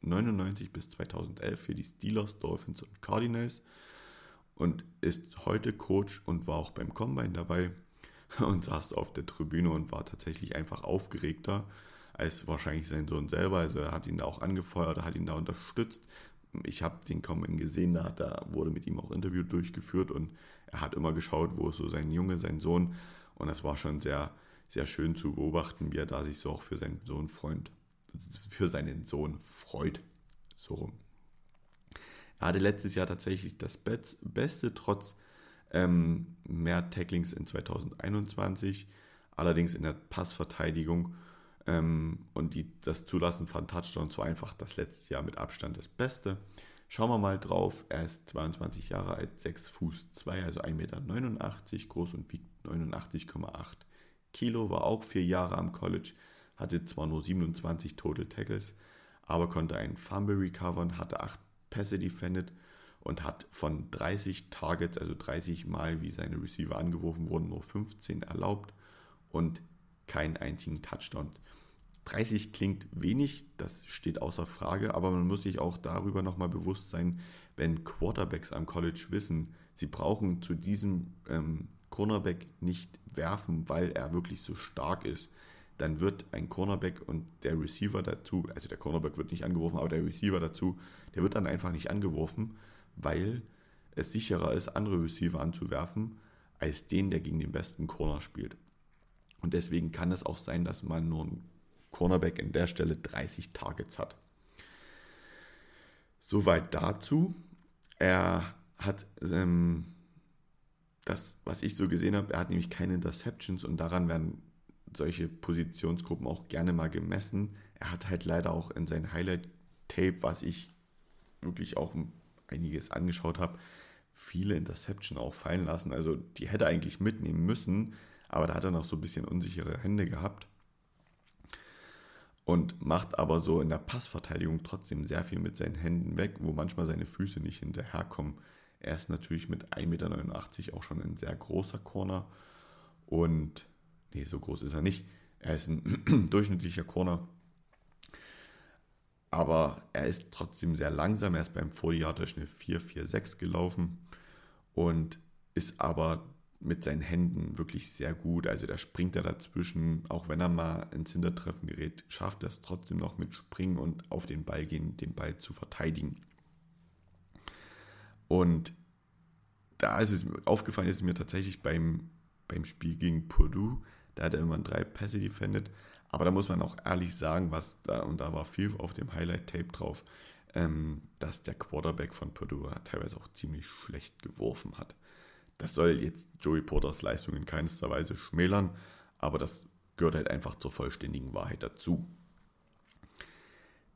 1999 bis 2011 für die Steelers, Dolphins und Cardinals und ist heute Coach und war auch beim Combine dabei und saß auf der Tribüne und war tatsächlich einfach aufgeregter als wahrscheinlich sein Sohn selber. Also er hat ihn da auch angefeuert, er hat ihn da unterstützt. Ich habe den Combine gesehen, da, da wurde mit ihm auch Interview durchgeführt und er hat immer geschaut, wo ist so sein Junge, sein Sohn. Und das war schon sehr, sehr schön zu beobachten, wie er da sich so auch für seinen Sohn freut. Für seinen Sohn freut. So rum. Er hatte letztes Jahr tatsächlich das Beste, trotz ähm, mehr Tacklings in 2021, allerdings in der Passverteidigung ähm, und die, das Zulassen von Touchdowns war einfach das letzte Jahr mit Abstand das Beste. Schauen wir mal drauf. Er ist 22 Jahre alt, 6 Fuß 2, also 1,89 Meter groß und wiegt 89,8 Kilo. War auch vier Jahre am College, hatte zwar nur 27 Total Tackles, aber konnte einen Fumble recovern, hatte 8 Pässe defended und hat von 30 Targets, also 30 Mal, wie seine Receiver angeworfen wurden, nur 15 erlaubt und keinen einzigen Touchdown. 30 klingt wenig, das steht außer Frage, aber man muss sich auch darüber nochmal bewusst sein, wenn Quarterbacks am College wissen, sie brauchen zu diesem ähm, Cornerback nicht werfen, weil er wirklich so stark ist, dann wird ein Cornerback und der Receiver dazu, also der Cornerback wird nicht angeworfen, aber der Receiver dazu, der wird dann einfach nicht angeworfen, weil es sicherer ist, andere Receiver anzuwerfen, als den, der gegen den besten Corner spielt. Und deswegen kann es auch sein, dass man nur ein Cornerback in der Stelle 30 Targets hat. Soweit dazu. Er hat ähm, das, was ich so gesehen habe, er hat nämlich keine Interceptions und daran werden solche Positionsgruppen auch gerne mal gemessen. Er hat halt leider auch in sein Highlight-Tape, was ich wirklich auch einiges angeschaut habe, viele Interception auch fallen lassen. Also die hätte er eigentlich mitnehmen müssen, aber da hat er noch so ein bisschen unsichere Hände gehabt und macht aber so in der Passverteidigung trotzdem sehr viel mit seinen Händen weg, wo manchmal seine Füße nicht hinterherkommen. Er ist natürlich mit 1,89 Meter auch schon ein sehr großer Corner und nee, so groß ist er nicht. Er ist ein durchschnittlicher Corner, aber er ist trotzdem sehr langsam. Er ist beim Vorjahr durch eine 4,46 gelaufen und ist aber mit seinen Händen wirklich sehr gut. Also da springt er dazwischen, auch wenn er mal ins Hintertreffen gerät, schafft er es trotzdem noch mit Springen und auf den Ball gehen, den Ball zu verteidigen. Und da ist es aufgefallen, ist es mir tatsächlich beim, beim Spiel gegen Purdue, da hat er immer drei Pässe defended, Aber da muss man auch ehrlich sagen, was da, und da war viel auf dem Highlight-Tape drauf, ähm, dass der Quarterback von Purdue teilweise auch ziemlich schlecht geworfen hat. Das soll jetzt Joey Porters Leistung in keinster Weise schmälern, aber das gehört halt einfach zur vollständigen Wahrheit dazu.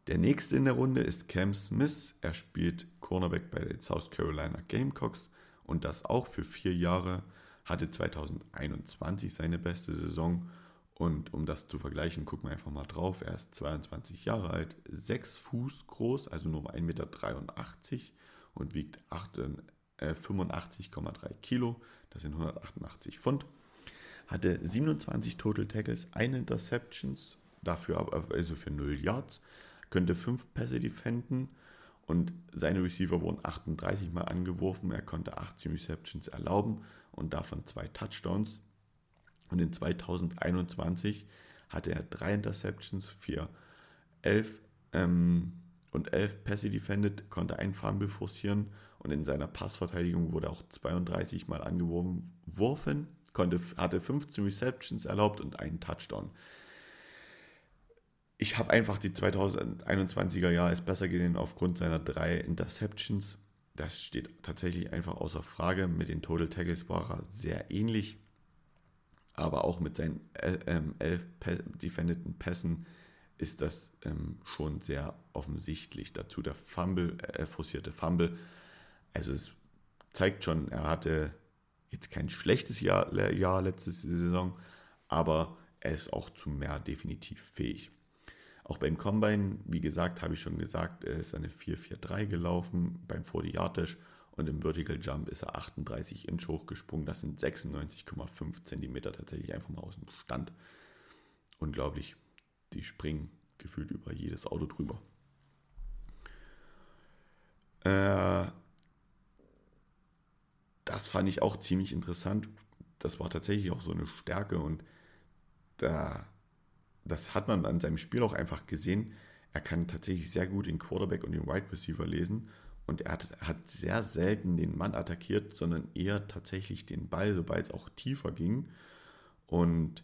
Der nächste in der Runde ist Cam Smith. Er spielt Cornerback bei den South Carolina Gamecocks und das auch für vier Jahre. Hatte 2021 seine beste Saison und um das zu vergleichen, gucken wir einfach mal drauf. Er ist 22 Jahre alt, 6 Fuß groß, also nur 1,83 Meter und wiegt 85,3 äh, Kilo. Das sind 188 Pfund. Hatte 27 Total Tackles, eine Interceptions, dafür also für 0 Yards könnte fünf Pässe defenden und seine Receiver wurden 38 Mal angeworfen. Er konnte 18 Receptions erlauben und davon zwei Touchdowns. Und in 2021 hatte er drei Interceptions für 11 ähm, und 11 Pässe defended, konnte einen Fumble forcieren und in seiner Passverteidigung wurde auch 32 Mal angeworfen, konnte, hatte 15 Receptions erlaubt und einen Touchdown ich habe einfach die 2021er Jahre als besser gesehen aufgrund seiner drei Interceptions. Das steht tatsächlich einfach außer Frage. Mit den Total Tackles war er sehr ähnlich. Aber auch mit seinen äh, ähm, elf defendeten Pässen ist das ähm, schon sehr offensichtlich. Dazu der Fumble, äh, forcierte Fumble. Also es zeigt schon, er hatte jetzt kein schlechtes Jahr, Jahr letzte Saison, aber er ist auch zu mehr definitiv fähig. Auch beim Combine, wie gesagt, habe ich schon gesagt, er ist eine 4-4-3 gelaufen beim 40 Yard Dash und im Vertical Jump ist er 38 Inch hochgesprungen. Das sind 96,5 Zentimeter tatsächlich einfach mal aus dem Stand. Unglaublich. Die springen gefühlt über jedes Auto drüber. Äh, das fand ich auch ziemlich interessant. Das war tatsächlich auch so eine Stärke und da das hat man an seinem Spiel auch einfach gesehen. Er kann tatsächlich sehr gut den Quarterback und den Wide Receiver lesen und er hat, hat sehr selten den Mann attackiert, sondern eher tatsächlich den Ball, sobald es auch tiefer ging. Und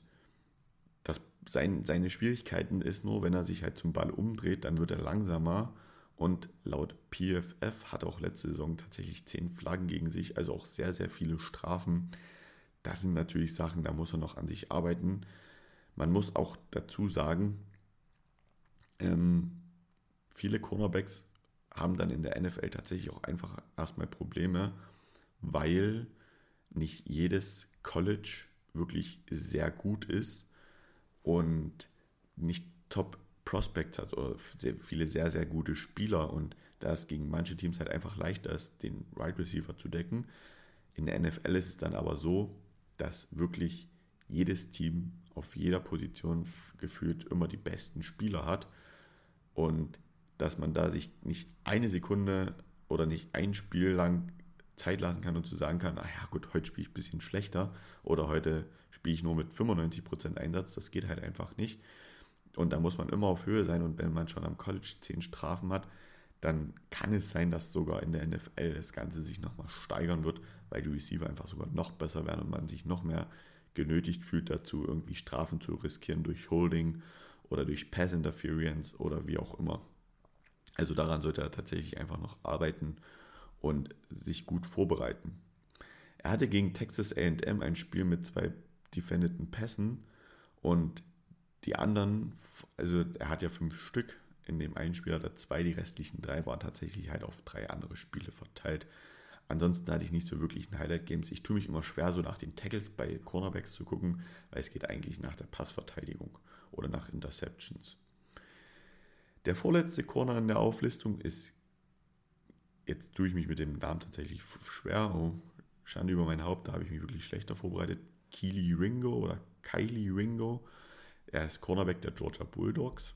das, sein, seine Schwierigkeiten ist nur, wenn er sich halt zum Ball umdreht, dann wird er langsamer. Und laut PFF hat auch letzte Saison tatsächlich zehn Flaggen gegen sich, also auch sehr, sehr viele Strafen. Das sind natürlich Sachen, da muss er noch an sich arbeiten. Man muss auch dazu sagen, ähm, viele Cornerbacks haben dann in der NFL tatsächlich auch einfach erstmal Probleme, weil nicht jedes College wirklich sehr gut ist und nicht Top Prospects hat oder sehr, viele sehr, sehr gute Spieler und da es gegen manche Teams halt einfach leichter ist, den Right Receiver zu decken. In der NFL ist es dann aber so, dass wirklich jedes Team auf jeder Position gefühlt immer die besten Spieler hat und dass man da sich nicht eine Sekunde oder nicht ein Spiel lang Zeit lassen kann und zu sagen kann, ah ja gut, heute spiele ich ein bisschen schlechter oder heute spiele ich nur mit 95% Einsatz, das geht halt einfach nicht. Und da muss man immer auf Höhe sein und wenn man schon am College 10 Strafen hat, dann kann es sein, dass sogar in der NFL das Ganze sich nochmal steigern wird, weil die Receiver einfach sogar noch besser werden und man sich noch mehr genötigt fühlt dazu, irgendwie Strafen zu riskieren durch Holding oder durch Pass Interference oder wie auch immer. Also daran sollte er tatsächlich einfach noch arbeiten und sich gut vorbereiten. Er hatte gegen Texas AM ein Spiel mit zwei defendeten Pässen und die anderen, also er hat ja fünf Stück, in dem einen Spiel hat er zwei, die restlichen drei waren tatsächlich halt auf drei andere Spiele verteilt. Ansonsten hatte ich nicht so wirklich ein Highlight-Games. Ich tue mich immer schwer, so nach den Tackles bei Cornerbacks zu gucken, weil es geht eigentlich nach der Passverteidigung oder nach Interceptions. Der vorletzte Corner in der Auflistung ist, jetzt tue ich mich mit dem Namen tatsächlich schwer, oh, Schande über mein Haupt, da habe ich mich wirklich schlechter vorbereitet. Keely Ringo oder Kylie Ringo. Er ist Cornerback der Georgia Bulldogs.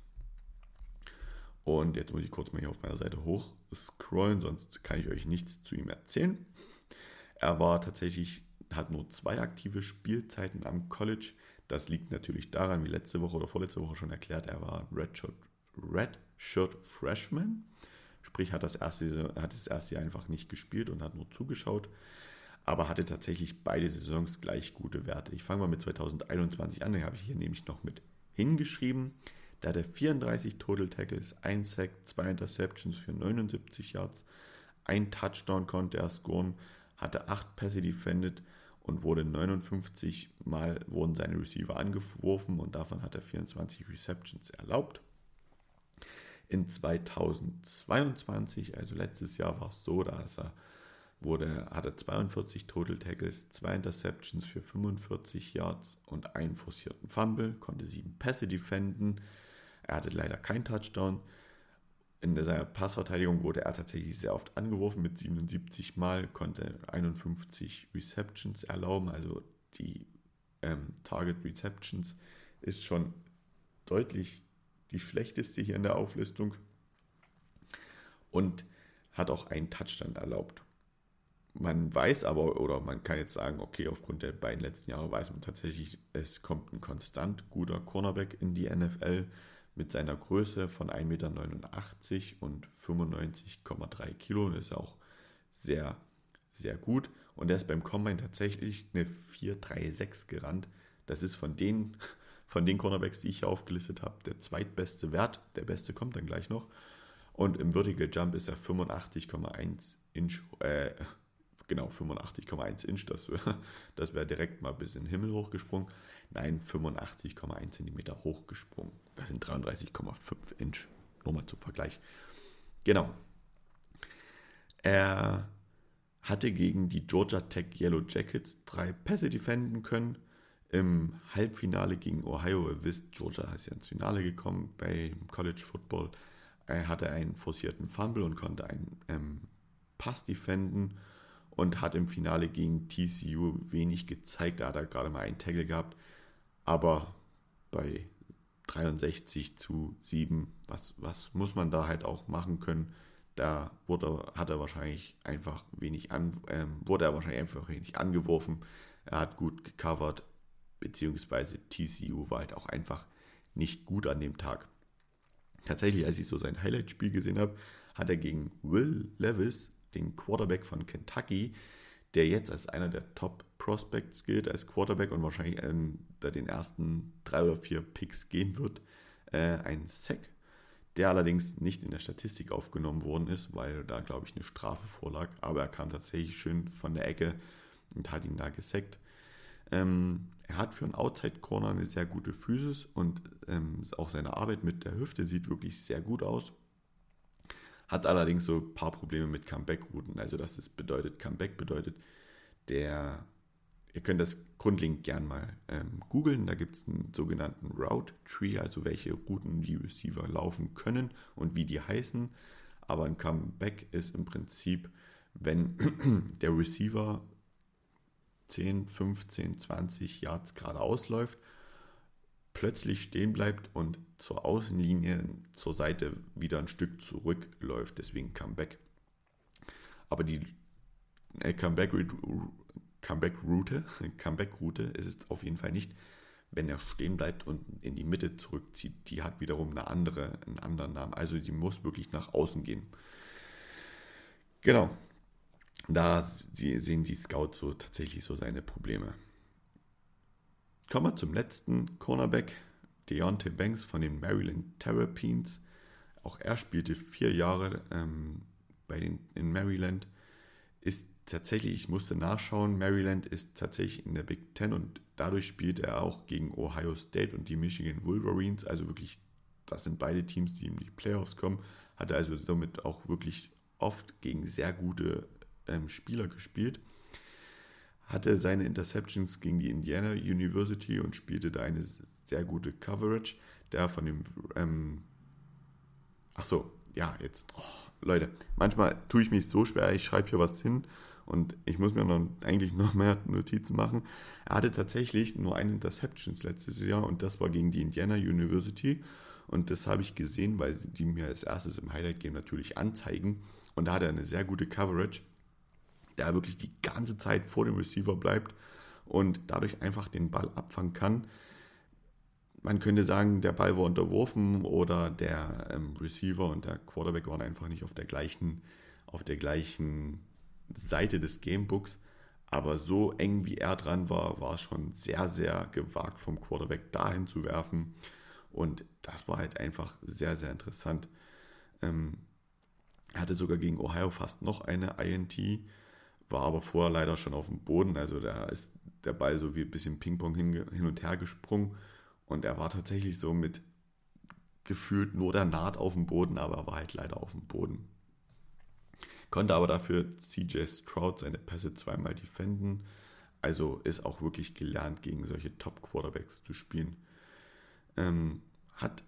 Und jetzt muss ich kurz mal hier auf meiner Seite hoch scrollen, sonst kann ich euch nichts zu ihm erzählen. Er war tatsächlich, hat nur zwei aktive Spielzeiten am College. Das liegt natürlich daran, wie letzte Woche oder vorletzte Woche schon erklärt, er war Redshirt, Redshirt Freshman. Sprich, hat das, erste, hat das erste Jahr einfach nicht gespielt und hat nur zugeschaut, aber hatte tatsächlich beide Saisons gleich gute Werte. Ich fange mal mit 2021 an, den habe ich hier nämlich noch mit hingeschrieben. Der hatte 34 Total Tackles, 1 Sack, 2 Interceptions für 79 Yards, ein Touchdown konnte er scoren, hatte 8 Pässe defended und wurde 59 Mal wurden seine Receiver angeworfen und davon hat er 24 Receptions erlaubt. In 2022, also letztes Jahr, war es so, dass er wurde, hatte 42 Total Tackles, 2 Interceptions für 45 Yards und einen forcierten Fumble, konnte 7 Pässe defenden. Er hatte leider keinen Touchdown. In seiner Passverteidigung wurde er tatsächlich sehr oft angeworfen mit 77 Mal, konnte 51 Receptions erlauben, also die ähm, Target Receptions ist schon deutlich die schlechteste hier in der Auflistung und hat auch einen Touchdown erlaubt. Man weiß aber, oder man kann jetzt sagen, okay, aufgrund der beiden letzten Jahre weiß man tatsächlich, es kommt ein konstant guter Cornerback in die NFL mit seiner Größe von 1,89 Meter und 95,3 Kilo. Das ist auch sehr, sehr gut. Und er ist beim Combine tatsächlich eine 4,36 gerannt. Das ist von den, von den Cornerbacks, die ich hier aufgelistet habe, der zweitbeste Wert. Der beste kommt dann gleich noch. Und im Vertical Jump ist er 85,1 Inch, äh, genau 85,1 Inch, das, das wäre direkt mal bis in den Himmel hochgesprungen. Nein, 85,1 cm hochgesprungen. Das sind 33,5 Inch. Nur mal zum Vergleich. Genau. Er hatte gegen die Georgia Tech Yellow Jackets drei Pässe defenden können. Im Halbfinale gegen Ohio, ihr wisst, Georgia ist ja ins Finale gekommen beim College Football. Er hatte einen forcierten Fumble und konnte einen ähm, Pass defenden und hat im Finale gegen TCU wenig gezeigt. Da hat er gerade mal einen Tackle gehabt. Aber bei 63 zu 7, was, was muss man da halt auch machen können? Da wurde, hat er wahrscheinlich einfach wenig an, ähm, wurde er wahrscheinlich einfach wenig angeworfen. Er hat gut gecovert, beziehungsweise TCU war halt auch einfach nicht gut an dem Tag. Tatsächlich, als ich so sein Highlight-Spiel gesehen habe, hat er gegen Will Levis, den Quarterback von Kentucky, der jetzt als einer der Top Prospects gilt, als Quarterback und wahrscheinlich unter den ersten drei oder vier Picks gehen wird, äh, ein Sack, der allerdings nicht in der Statistik aufgenommen worden ist, weil da, glaube ich, eine Strafe vorlag. Aber er kam tatsächlich schön von der Ecke und hat ihn da gesackt. Ähm, er hat für einen Outside-Corner eine sehr gute Physis und ähm, auch seine Arbeit mit der Hüfte sieht wirklich sehr gut aus. Hat allerdings so ein paar Probleme mit Comeback-Routen. Also, das ist bedeutet, Comeback bedeutet, der, ihr könnt das grundlegend gern mal ähm, googeln. Da gibt es einen sogenannten Route Tree, also welche Routen die Receiver laufen können und wie die heißen. Aber ein Comeback ist im Prinzip, wenn der Receiver 10, 15, 20 Yards geradeaus läuft, plötzlich stehen bleibt und zur Außenlinie, zur Seite wieder ein Stück zurückläuft, deswegen Comeback. Aber die äh, Comeback-Route Comeback Comeback ist es auf jeden Fall nicht, wenn er stehen bleibt und in die Mitte zurückzieht. Die hat wiederum eine andere, einen anderen Namen. Also die muss wirklich nach außen gehen. Genau, da sehen die Scouts so tatsächlich so seine Probleme. Kommen wir zum letzten Cornerback, Deontay Banks von den Maryland Terrapins. Auch er spielte vier Jahre ähm, bei den, in Maryland. Ist tatsächlich, ich musste nachschauen, Maryland ist tatsächlich in der Big Ten und dadurch spielt er auch gegen Ohio State und die Michigan Wolverines. Also wirklich, das sind beide Teams, die in die Playoffs kommen. Hat er also somit auch wirklich oft gegen sehr gute ähm, Spieler gespielt, hatte seine Interceptions gegen die Indiana University und spielte da eine sehr gute Coverage. Der von dem, ähm, ach so, ja, jetzt, oh, Leute, manchmal tue ich mich so schwer, ich schreibe hier was hin und ich muss mir noch, eigentlich noch mehr Notizen machen. Er hatte tatsächlich nur eine Interceptions letztes Jahr und das war gegen die Indiana University. Und das habe ich gesehen, weil die mir als erstes im Highlight-Game natürlich anzeigen. Und da hat er eine sehr gute Coverage der wirklich die ganze Zeit vor dem Receiver bleibt und dadurch einfach den Ball abfangen kann. Man könnte sagen, der Ball war unterworfen oder der ähm, Receiver und der Quarterback waren einfach nicht auf der gleichen, auf der gleichen Seite des Gamebooks. Aber so eng wie er dran war, war es schon sehr, sehr gewagt vom Quarterback dahin zu werfen. Und das war halt einfach sehr, sehr interessant. Ähm, er hatte sogar gegen Ohio fast noch eine INT, war aber vorher leider schon auf dem Boden. Also da ist der Ball so wie ein bisschen Ping-Pong hin, hin und her gesprungen. Und er war tatsächlich so mit gefühlt nur der Naht auf dem Boden, aber er war halt leider auf dem Boden. Konnte aber dafür CJ Stroud seine Pässe zweimal defenden. Also ist auch wirklich gelernt, gegen solche Top-Quarterbacks zu spielen. Ähm, hat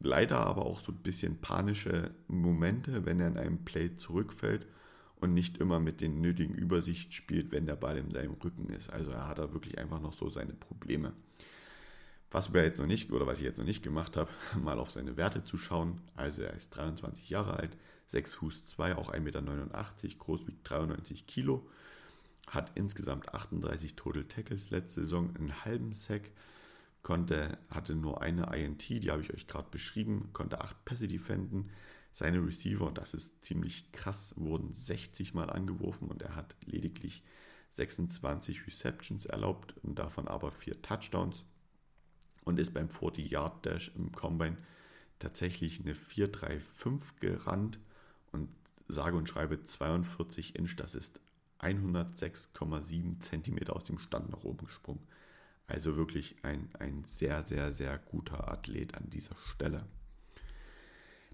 leider aber auch so ein bisschen panische Momente, wenn er in einem Play zurückfällt und nicht immer mit den nötigen Übersicht spielt, wenn der Ball in seinem Rücken ist. Also er hat da wirklich einfach noch so seine Probleme. Was wir jetzt noch nicht, oder was ich jetzt noch nicht gemacht habe, mal auf seine Werte zu schauen. Also er ist 23 Jahre alt, 6 Fuß 2, auch 1,89 Meter groß, wiegt 93 Kilo, hat insgesamt 38 Total Tackles letzte Saison, einen halben Sack, konnte, hatte nur eine INT, die habe ich euch gerade beschrieben, konnte 8 Pässe defenden. Seine Receiver, das ist ziemlich krass, wurden 60 Mal angeworfen und er hat lediglich 26 Receptions erlaubt und davon aber 4 Touchdowns und ist beim 40 Yard Dash im Combine tatsächlich eine 4,35 gerannt und sage und schreibe 42 Inch, das ist 106,7 Zentimeter aus dem Stand nach oben gesprungen. Also wirklich ein, ein sehr, sehr, sehr guter Athlet an dieser Stelle.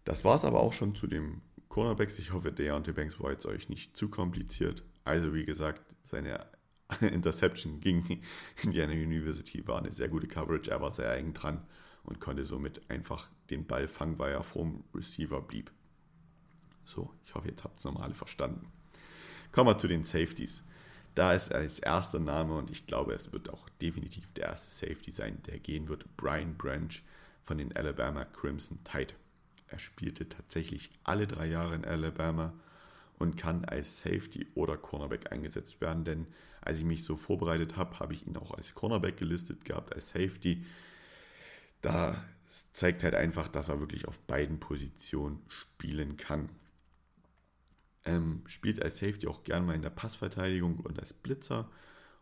Das war es aber auch schon zu dem Cornerbacks. Ich hoffe, der Deontay Banks war jetzt euch nicht zu kompliziert. Also wie gesagt, seine Interception gegen Indiana University war eine sehr gute Coverage. Er war sehr eng dran und konnte somit einfach den Ball fangen, weil er vorm Receiver blieb. So, ich hoffe, jetzt habt ihr es nochmal alle verstanden. Kommen wir zu den Safeties. Da ist er als erster Name und ich glaube, es wird auch definitiv der erste Safety sein, der gehen wird. Brian Branch von den Alabama Crimson Tide. Er spielte tatsächlich alle drei Jahre in Alabama und kann als Safety oder Cornerback eingesetzt werden, denn als ich mich so vorbereitet habe, habe ich ihn auch als Cornerback gelistet gehabt, als Safety. Da zeigt halt einfach, dass er wirklich auf beiden Positionen spielen kann. Ähm, spielt als Safety auch gern mal in der Passverteidigung und als Blitzer.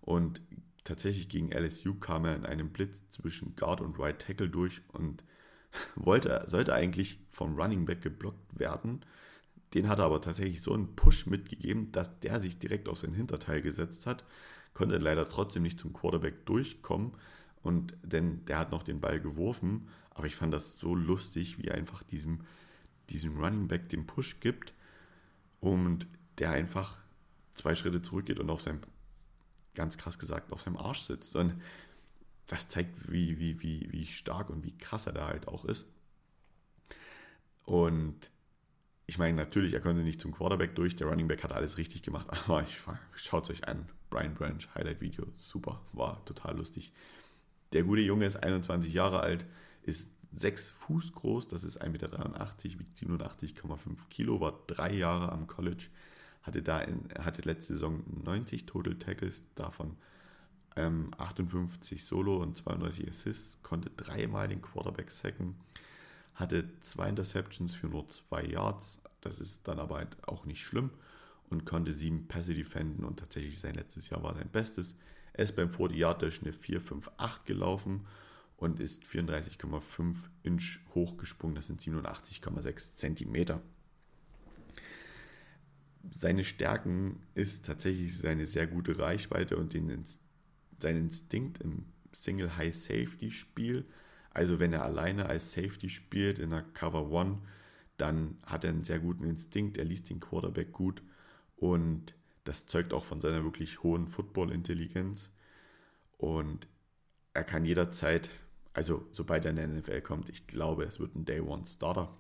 Und tatsächlich gegen LSU kam er in einem Blitz zwischen Guard und Right Tackle durch und wollte, sollte eigentlich vom Running Back geblockt werden. Den hat er aber tatsächlich so einen Push mitgegeben, dass der sich direkt auf sein Hinterteil gesetzt hat. Konnte leider trotzdem nicht zum Quarterback durchkommen. Und denn der hat noch den Ball geworfen. Aber ich fand das so lustig, wie er einfach diesem, diesem Running Back den Push gibt und der einfach zwei Schritte zurückgeht und auf seinem, ganz krass gesagt, auf seinem Arsch sitzt. Und das zeigt, wie, wie, wie, wie stark und wie krass er da halt auch ist. Und ich meine, natürlich, er konnte nicht zum Quarterback durch, der Running Back hat alles richtig gemacht, aber schaut es euch an. Brian Branch, Highlight-Video, super, war total lustig. Der gute Junge ist 21 Jahre alt, ist 6 Fuß groß, das ist 1,83 Meter, wiegt 87,5 Kilo, war drei Jahre am College, hatte, da in, hatte letzte Saison 90 Total Tackles, davon ähm, 58 Solo und 32 Assists, konnte dreimal den Quarterback sacken, hatte zwei Interceptions für nur zwei Yards, das ist dann aber halt auch nicht schlimm und konnte sieben Pässe defenden und tatsächlich sein letztes Jahr war sein Bestes. Er ist beim 40 Yard Dash eine 4,58 gelaufen und ist 34,5 Inch hochgesprungen, das sind 87,6 Zentimeter. Seine Stärken ist tatsächlich seine sehr gute Reichweite und den, sein Instinkt im Single High Safety Spiel. Also wenn er alleine als Safety spielt in der Cover One, dann hat er einen sehr guten Instinkt, er liest den Quarterback gut und das zeugt auch von seiner wirklich hohen Football-Intelligenz. Und er kann jederzeit also sobald er in der NFL kommt, ich glaube, es wird ein Day One Starter.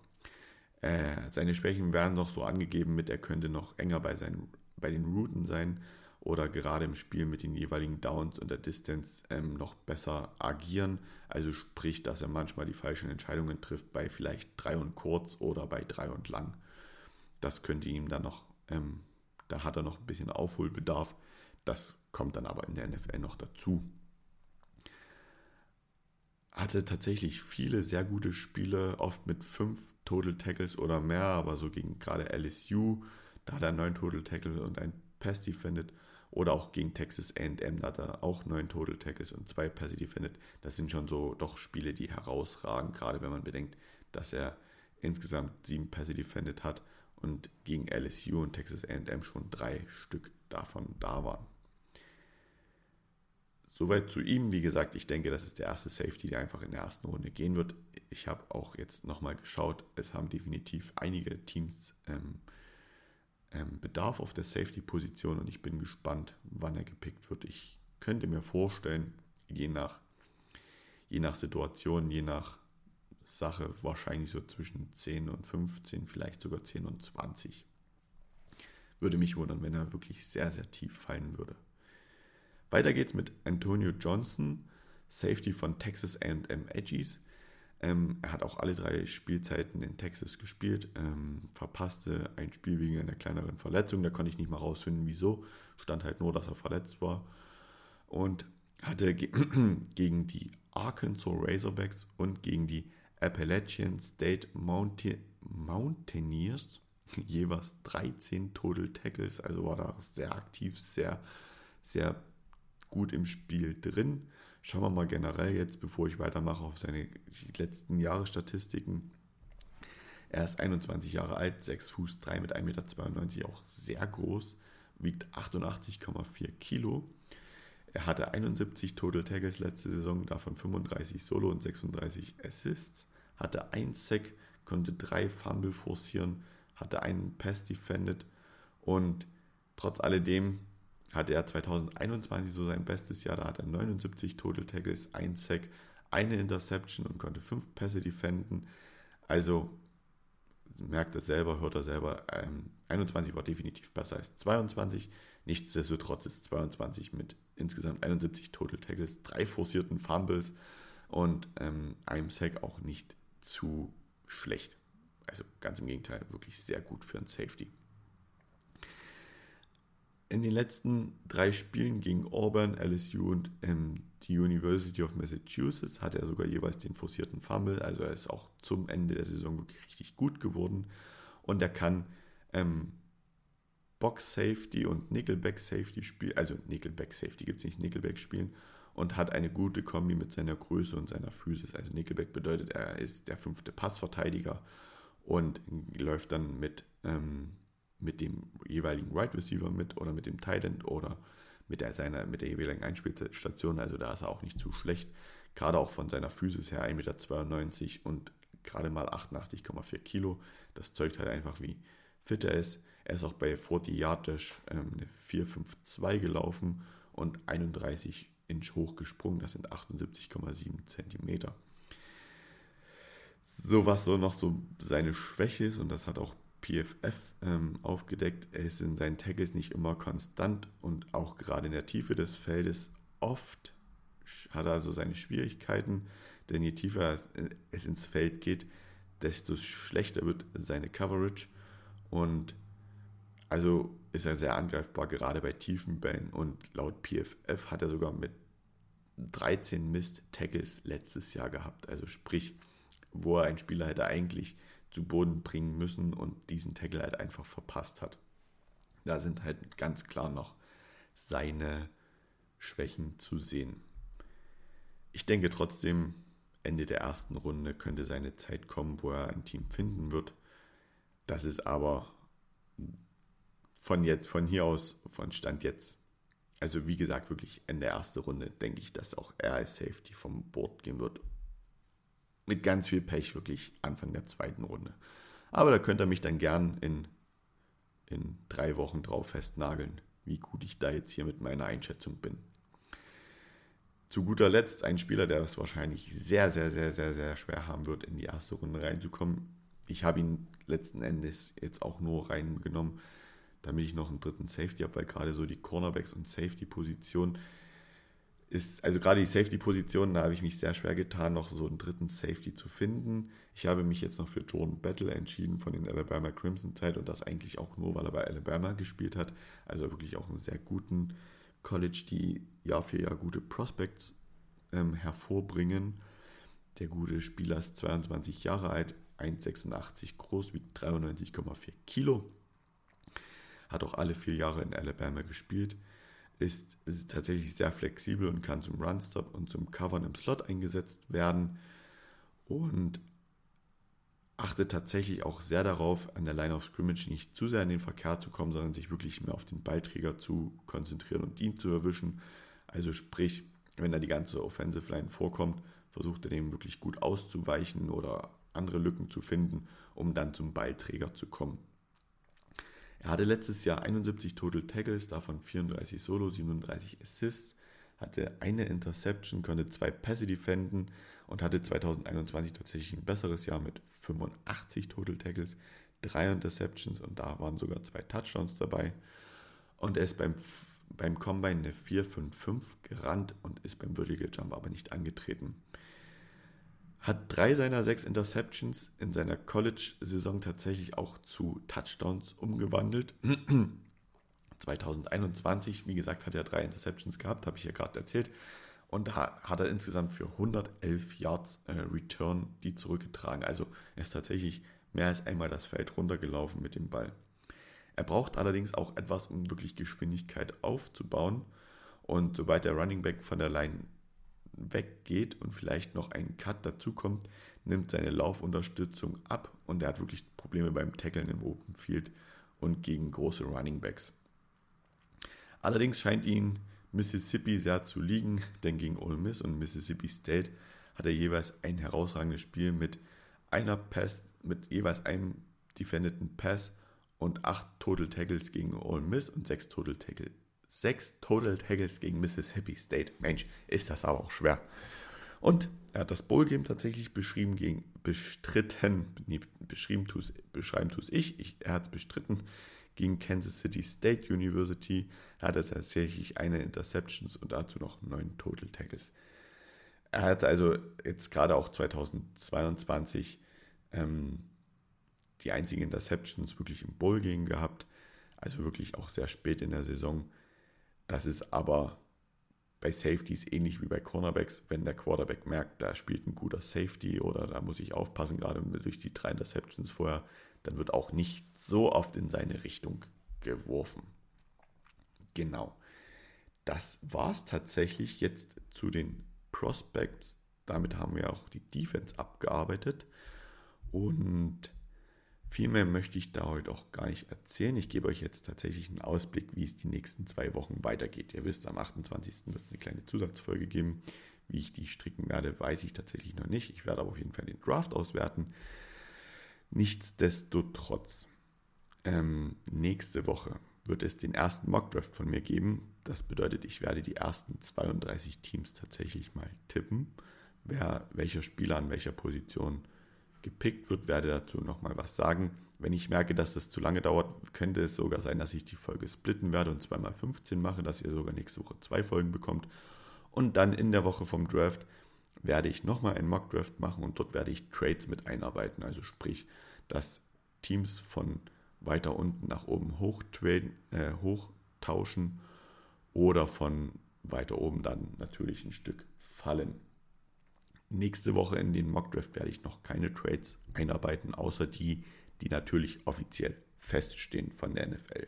Äh, seine Schwächen werden noch so angegeben mit, er könnte noch enger bei, seinen, bei den Routen sein oder gerade im Spiel mit den jeweiligen Downs und der Distance ähm, noch besser agieren. Also sprich, dass er manchmal die falschen Entscheidungen trifft bei vielleicht drei und kurz oder bei drei und lang. Das könnte ihm dann noch, ähm, da hat er noch ein bisschen Aufholbedarf. Das kommt dann aber in der NFL noch dazu hatte tatsächlich viele sehr gute Spiele, oft mit fünf Total Tackles oder mehr, aber so gegen gerade LSU, da hat er neun Total Tackles und ein Pass defended Oder auch gegen Texas AM, da hat er auch neun Total Tackles und zwei Pässe defended. Das sind schon so doch Spiele, die herausragen, gerade wenn man bedenkt, dass er insgesamt sieben Pässe defended hat und gegen LSU und Texas AM schon drei Stück davon da waren. Soweit zu ihm. Wie gesagt, ich denke, das ist der erste Safety, der einfach in der ersten Runde gehen wird. Ich habe auch jetzt nochmal geschaut. Es haben definitiv einige Teams ähm, ähm, Bedarf auf der Safety-Position und ich bin gespannt, wann er gepickt wird. Ich könnte mir vorstellen, je nach, je nach Situation, je nach Sache, wahrscheinlich so zwischen 10 und 15, vielleicht sogar 10 und 20. Würde mich wundern, wenn er wirklich sehr, sehr tief fallen würde. Weiter geht's mit Antonio Johnson, Safety von Texas AM Edgies. Ähm, er hat auch alle drei Spielzeiten in Texas gespielt, ähm, verpasste ein Spiel wegen einer kleineren Verletzung. Da konnte ich nicht mal rausfinden, wieso. Stand halt nur, dass er verletzt war. Und hatte ge gegen die Arkansas Razorbacks und gegen die Appalachian State Mountain Mountaineers jeweils 13 Total Tackles. Also war da sehr aktiv, sehr, sehr gut im Spiel drin. Schauen wir mal generell jetzt, bevor ich weitermache, auf seine letzten Jahresstatistiken. Er ist 21 Jahre alt, 6 Fuß 3 mit 1,92 Meter, auch sehr groß, wiegt 88,4 Kilo. Er hatte 71 Total Tackles letzte Saison, davon 35 Solo und 36 Assists, hatte 1 Sack, konnte 3 Fumble forcieren, hatte einen Pass defended und trotz alledem hatte er 2021 so sein bestes Jahr, da hat er 79 Total Tackles, 1 Sack, eine Interception und konnte 5 Pässe defenden. Also merkt er selber, hört er selber, ähm, 21 war definitiv besser als 22. Nichtsdestotrotz ist 22 mit insgesamt 71 Total Tackles, drei forcierten Fumbles und ähm, einem Sack auch nicht zu schlecht. Also ganz im Gegenteil, wirklich sehr gut für einen Safety. In den letzten drei Spielen gegen Auburn, LSU und ähm, die University of Massachusetts hat er sogar jeweils den forcierten Fumble. Also er ist auch zum Ende der Saison wirklich richtig gut geworden. Und er kann ähm, Box Safety und Nickelback Safety spielen. Also Nickelback Safety gibt es nicht, Nickelback spielen. Und hat eine gute Kombi mit seiner Größe und seiner Physis. Also Nickelback bedeutet, er ist der fünfte Passverteidiger und läuft dann mit ähm, mit dem jeweiligen Right Receiver mit oder mit dem Tight End oder mit der, seiner, mit der jeweiligen Einspielstation. Also da ist er auch nicht zu schlecht. Gerade auch von seiner Physis her 1,92 Meter und gerade mal 88,4 Kilo. Das zeugt halt einfach, wie fit er ist. Er ist auch bei 40 Yard Dash ähm, eine 4,52 gelaufen und 31 Inch hoch gesprungen. Das sind 78,7 Zentimeter. So was so noch so seine Schwäche ist und das hat auch PFF ähm, aufgedeckt. Er ist in seinen Tackles nicht immer konstant und auch gerade in der Tiefe des Feldes oft hat er also seine Schwierigkeiten, denn je tiefer es ins Feld geht, desto schlechter wird seine Coverage. Und also ist er sehr angreifbar, gerade bei tiefen Bällen. Und laut PFF hat er sogar mit 13 Mist Tackles letztes Jahr gehabt, also sprich, wo er ein Spieler hätte eigentlich zu Boden bringen müssen und diesen Tackle halt einfach verpasst hat. Da sind halt ganz klar noch seine Schwächen zu sehen. Ich denke trotzdem, Ende der ersten Runde könnte seine Zeit kommen, wo er ein Team finden wird. Das ist aber von jetzt, von hier aus, von Stand jetzt. Also wie gesagt, wirklich Ende der ersten Runde denke ich, dass auch er als Safety vom Board gehen wird mit ganz viel Pech wirklich Anfang der zweiten Runde. Aber da könnt ihr mich dann gern in, in drei Wochen drauf festnageln, wie gut ich da jetzt hier mit meiner Einschätzung bin. Zu guter Letzt ein Spieler, der es wahrscheinlich sehr, sehr, sehr, sehr, sehr schwer haben wird, in die erste Runde reinzukommen. Ich habe ihn letzten Endes jetzt auch nur reingenommen, damit ich noch einen dritten Safety habe, weil gerade so die Cornerbacks und Safety-Position ist, also gerade die Safety-Position, da habe ich mich sehr schwer getan, noch so einen dritten Safety zu finden. Ich habe mich jetzt noch für Jordan Battle entschieden von den Alabama Crimson Tide und das eigentlich auch nur, weil er bei Alabama gespielt hat. Also wirklich auch einen sehr guten College, die Jahr für Jahr gute Prospects ähm, hervorbringen. Der gute Spieler ist 22 Jahre alt, 1,86 groß, wiegt 93,4 Kilo. Hat auch alle vier Jahre in Alabama gespielt ist, ist tatsächlich sehr flexibel und kann zum Runstop und zum Covern im Slot eingesetzt werden und achtet tatsächlich auch sehr darauf, an der Line of Scrimmage nicht zu sehr in den Verkehr zu kommen, sondern sich wirklich mehr auf den Ballträger zu konzentrieren und ihn zu erwischen. Also sprich, wenn da die ganze Offensive Line vorkommt, versucht er dem wirklich gut auszuweichen oder andere Lücken zu finden, um dann zum Ballträger zu kommen. Er hatte letztes Jahr 71 Total Tackles, davon 34 Solo, 37 Assists, hatte eine Interception, konnte zwei Pässe defenden und hatte 2021 tatsächlich ein besseres Jahr mit 85 Total Tackles, drei Interceptions und da waren sogar zwei Touchdowns dabei. Und er ist beim, beim Combine eine 4-5-5 gerannt und ist beim Vertical Jump aber nicht angetreten. Hat drei seiner sechs Interceptions in seiner College-Saison tatsächlich auch zu Touchdowns umgewandelt. 2021, wie gesagt, hat er drei Interceptions gehabt, habe ich ja gerade erzählt. Und da hat er insgesamt für 111 Yards äh, Return die zurückgetragen. Also er ist tatsächlich mehr als einmal das Feld runtergelaufen mit dem Ball. Er braucht allerdings auch etwas, um wirklich Geschwindigkeit aufzubauen. Und sobald der Running Back von der Line weggeht und vielleicht noch ein Cut dazukommt, nimmt seine Laufunterstützung ab und er hat wirklich Probleme beim Tackeln im Open Field und gegen große Running Backs. Allerdings scheint ihn Mississippi sehr zu liegen, denn gegen Ole Miss und Mississippi State hat er jeweils ein herausragendes Spiel mit einer Pass, mit jeweils einem defendeten Pass und acht Total Tackles gegen Ole Miss und sechs Total Tackles. Sechs Total Tackles gegen Mississippi State. Mensch, ist das aber auch schwer. Und er hat das Bowl-Game tatsächlich beschrieben gegen bestritten. Nee, beschrieben tu's, beschreiben tue ich. ich. Er hat es bestritten gegen Kansas City State University. Er hatte tatsächlich eine Interceptions und dazu noch neun Total Tackles. Er hat also jetzt gerade auch 2022 ähm, die einzigen Interceptions wirklich im Bowl Game gehabt. Also wirklich auch sehr spät in der Saison. Das ist aber bei Safeties ähnlich wie bei Cornerbacks, wenn der Quarterback merkt, da spielt ein guter Safety oder da muss ich aufpassen, gerade durch die drei Interceptions vorher, dann wird auch nicht so oft in seine Richtung geworfen. Genau. Das war es tatsächlich jetzt zu den Prospects. Damit haben wir auch die Defense abgearbeitet. Und viel mehr möchte ich da heute auch gar nicht erzählen. Ich gebe euch jetzt tatsächlich einen Ausblick, wie es die nächsten zwei Wochen weitergeht. Ihr wisst, am 28. wird es eine kleine Zusatzfolge geben. Wie ich die stricken werde, weiß ich tatsächlich noch nicht. Ich werde aber auf jeden Fall den Draft auswerten. Nichtsdestotrotz, ähm, nächste Woche wird es den ersten Mockdraft von mir geben. Das bedeutet, ich werde die ersten 32 Teams tatsächlich mal tippen. Wer, welcher Spieler an welcher Position gepickt wird, werde dazu nochmal was sagen. Wenn ich merke, dass das zu lange dauert, könnte es sogar sein, dass ich die Folge splitten werde und zweimal 15 mache, dass ihr sogar nächste Woche zwei Folgen bekommt. Und dann in der Woche vom Draft werde ich nochmal einen Mock-Draft machen und dort werde ich Trades mit einarbeiten. Also sprich, dass Teams von weiter unten nach oben hoch traden, äh, hochtauschen oder von weiter oben dann natürlich ein Stück fallen. Nächste Woche in den Mockdraft werde ich noch keine Trades einarbeiten, außer die, die natürlich offiziell feststehen von der NFL.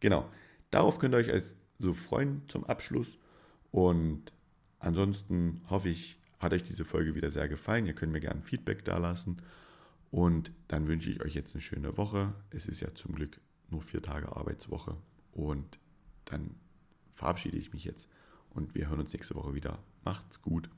Genau, darauf könnt ihr euch also freuen zum Abschluss. Und ansonsten hoffe ich, hat euch diese Folge wieder sehr gefallen. Ihr könnt mir gerne Feedback da lassen. Und dann wünsche ich euch jetzt eine schöne Woche. Es ist ja zum Glück nur vier Tage Arbeitswoche. Und dann verabschiede ich mich jetzt und wir hören uns nächste Woche wieder. Macht's gut.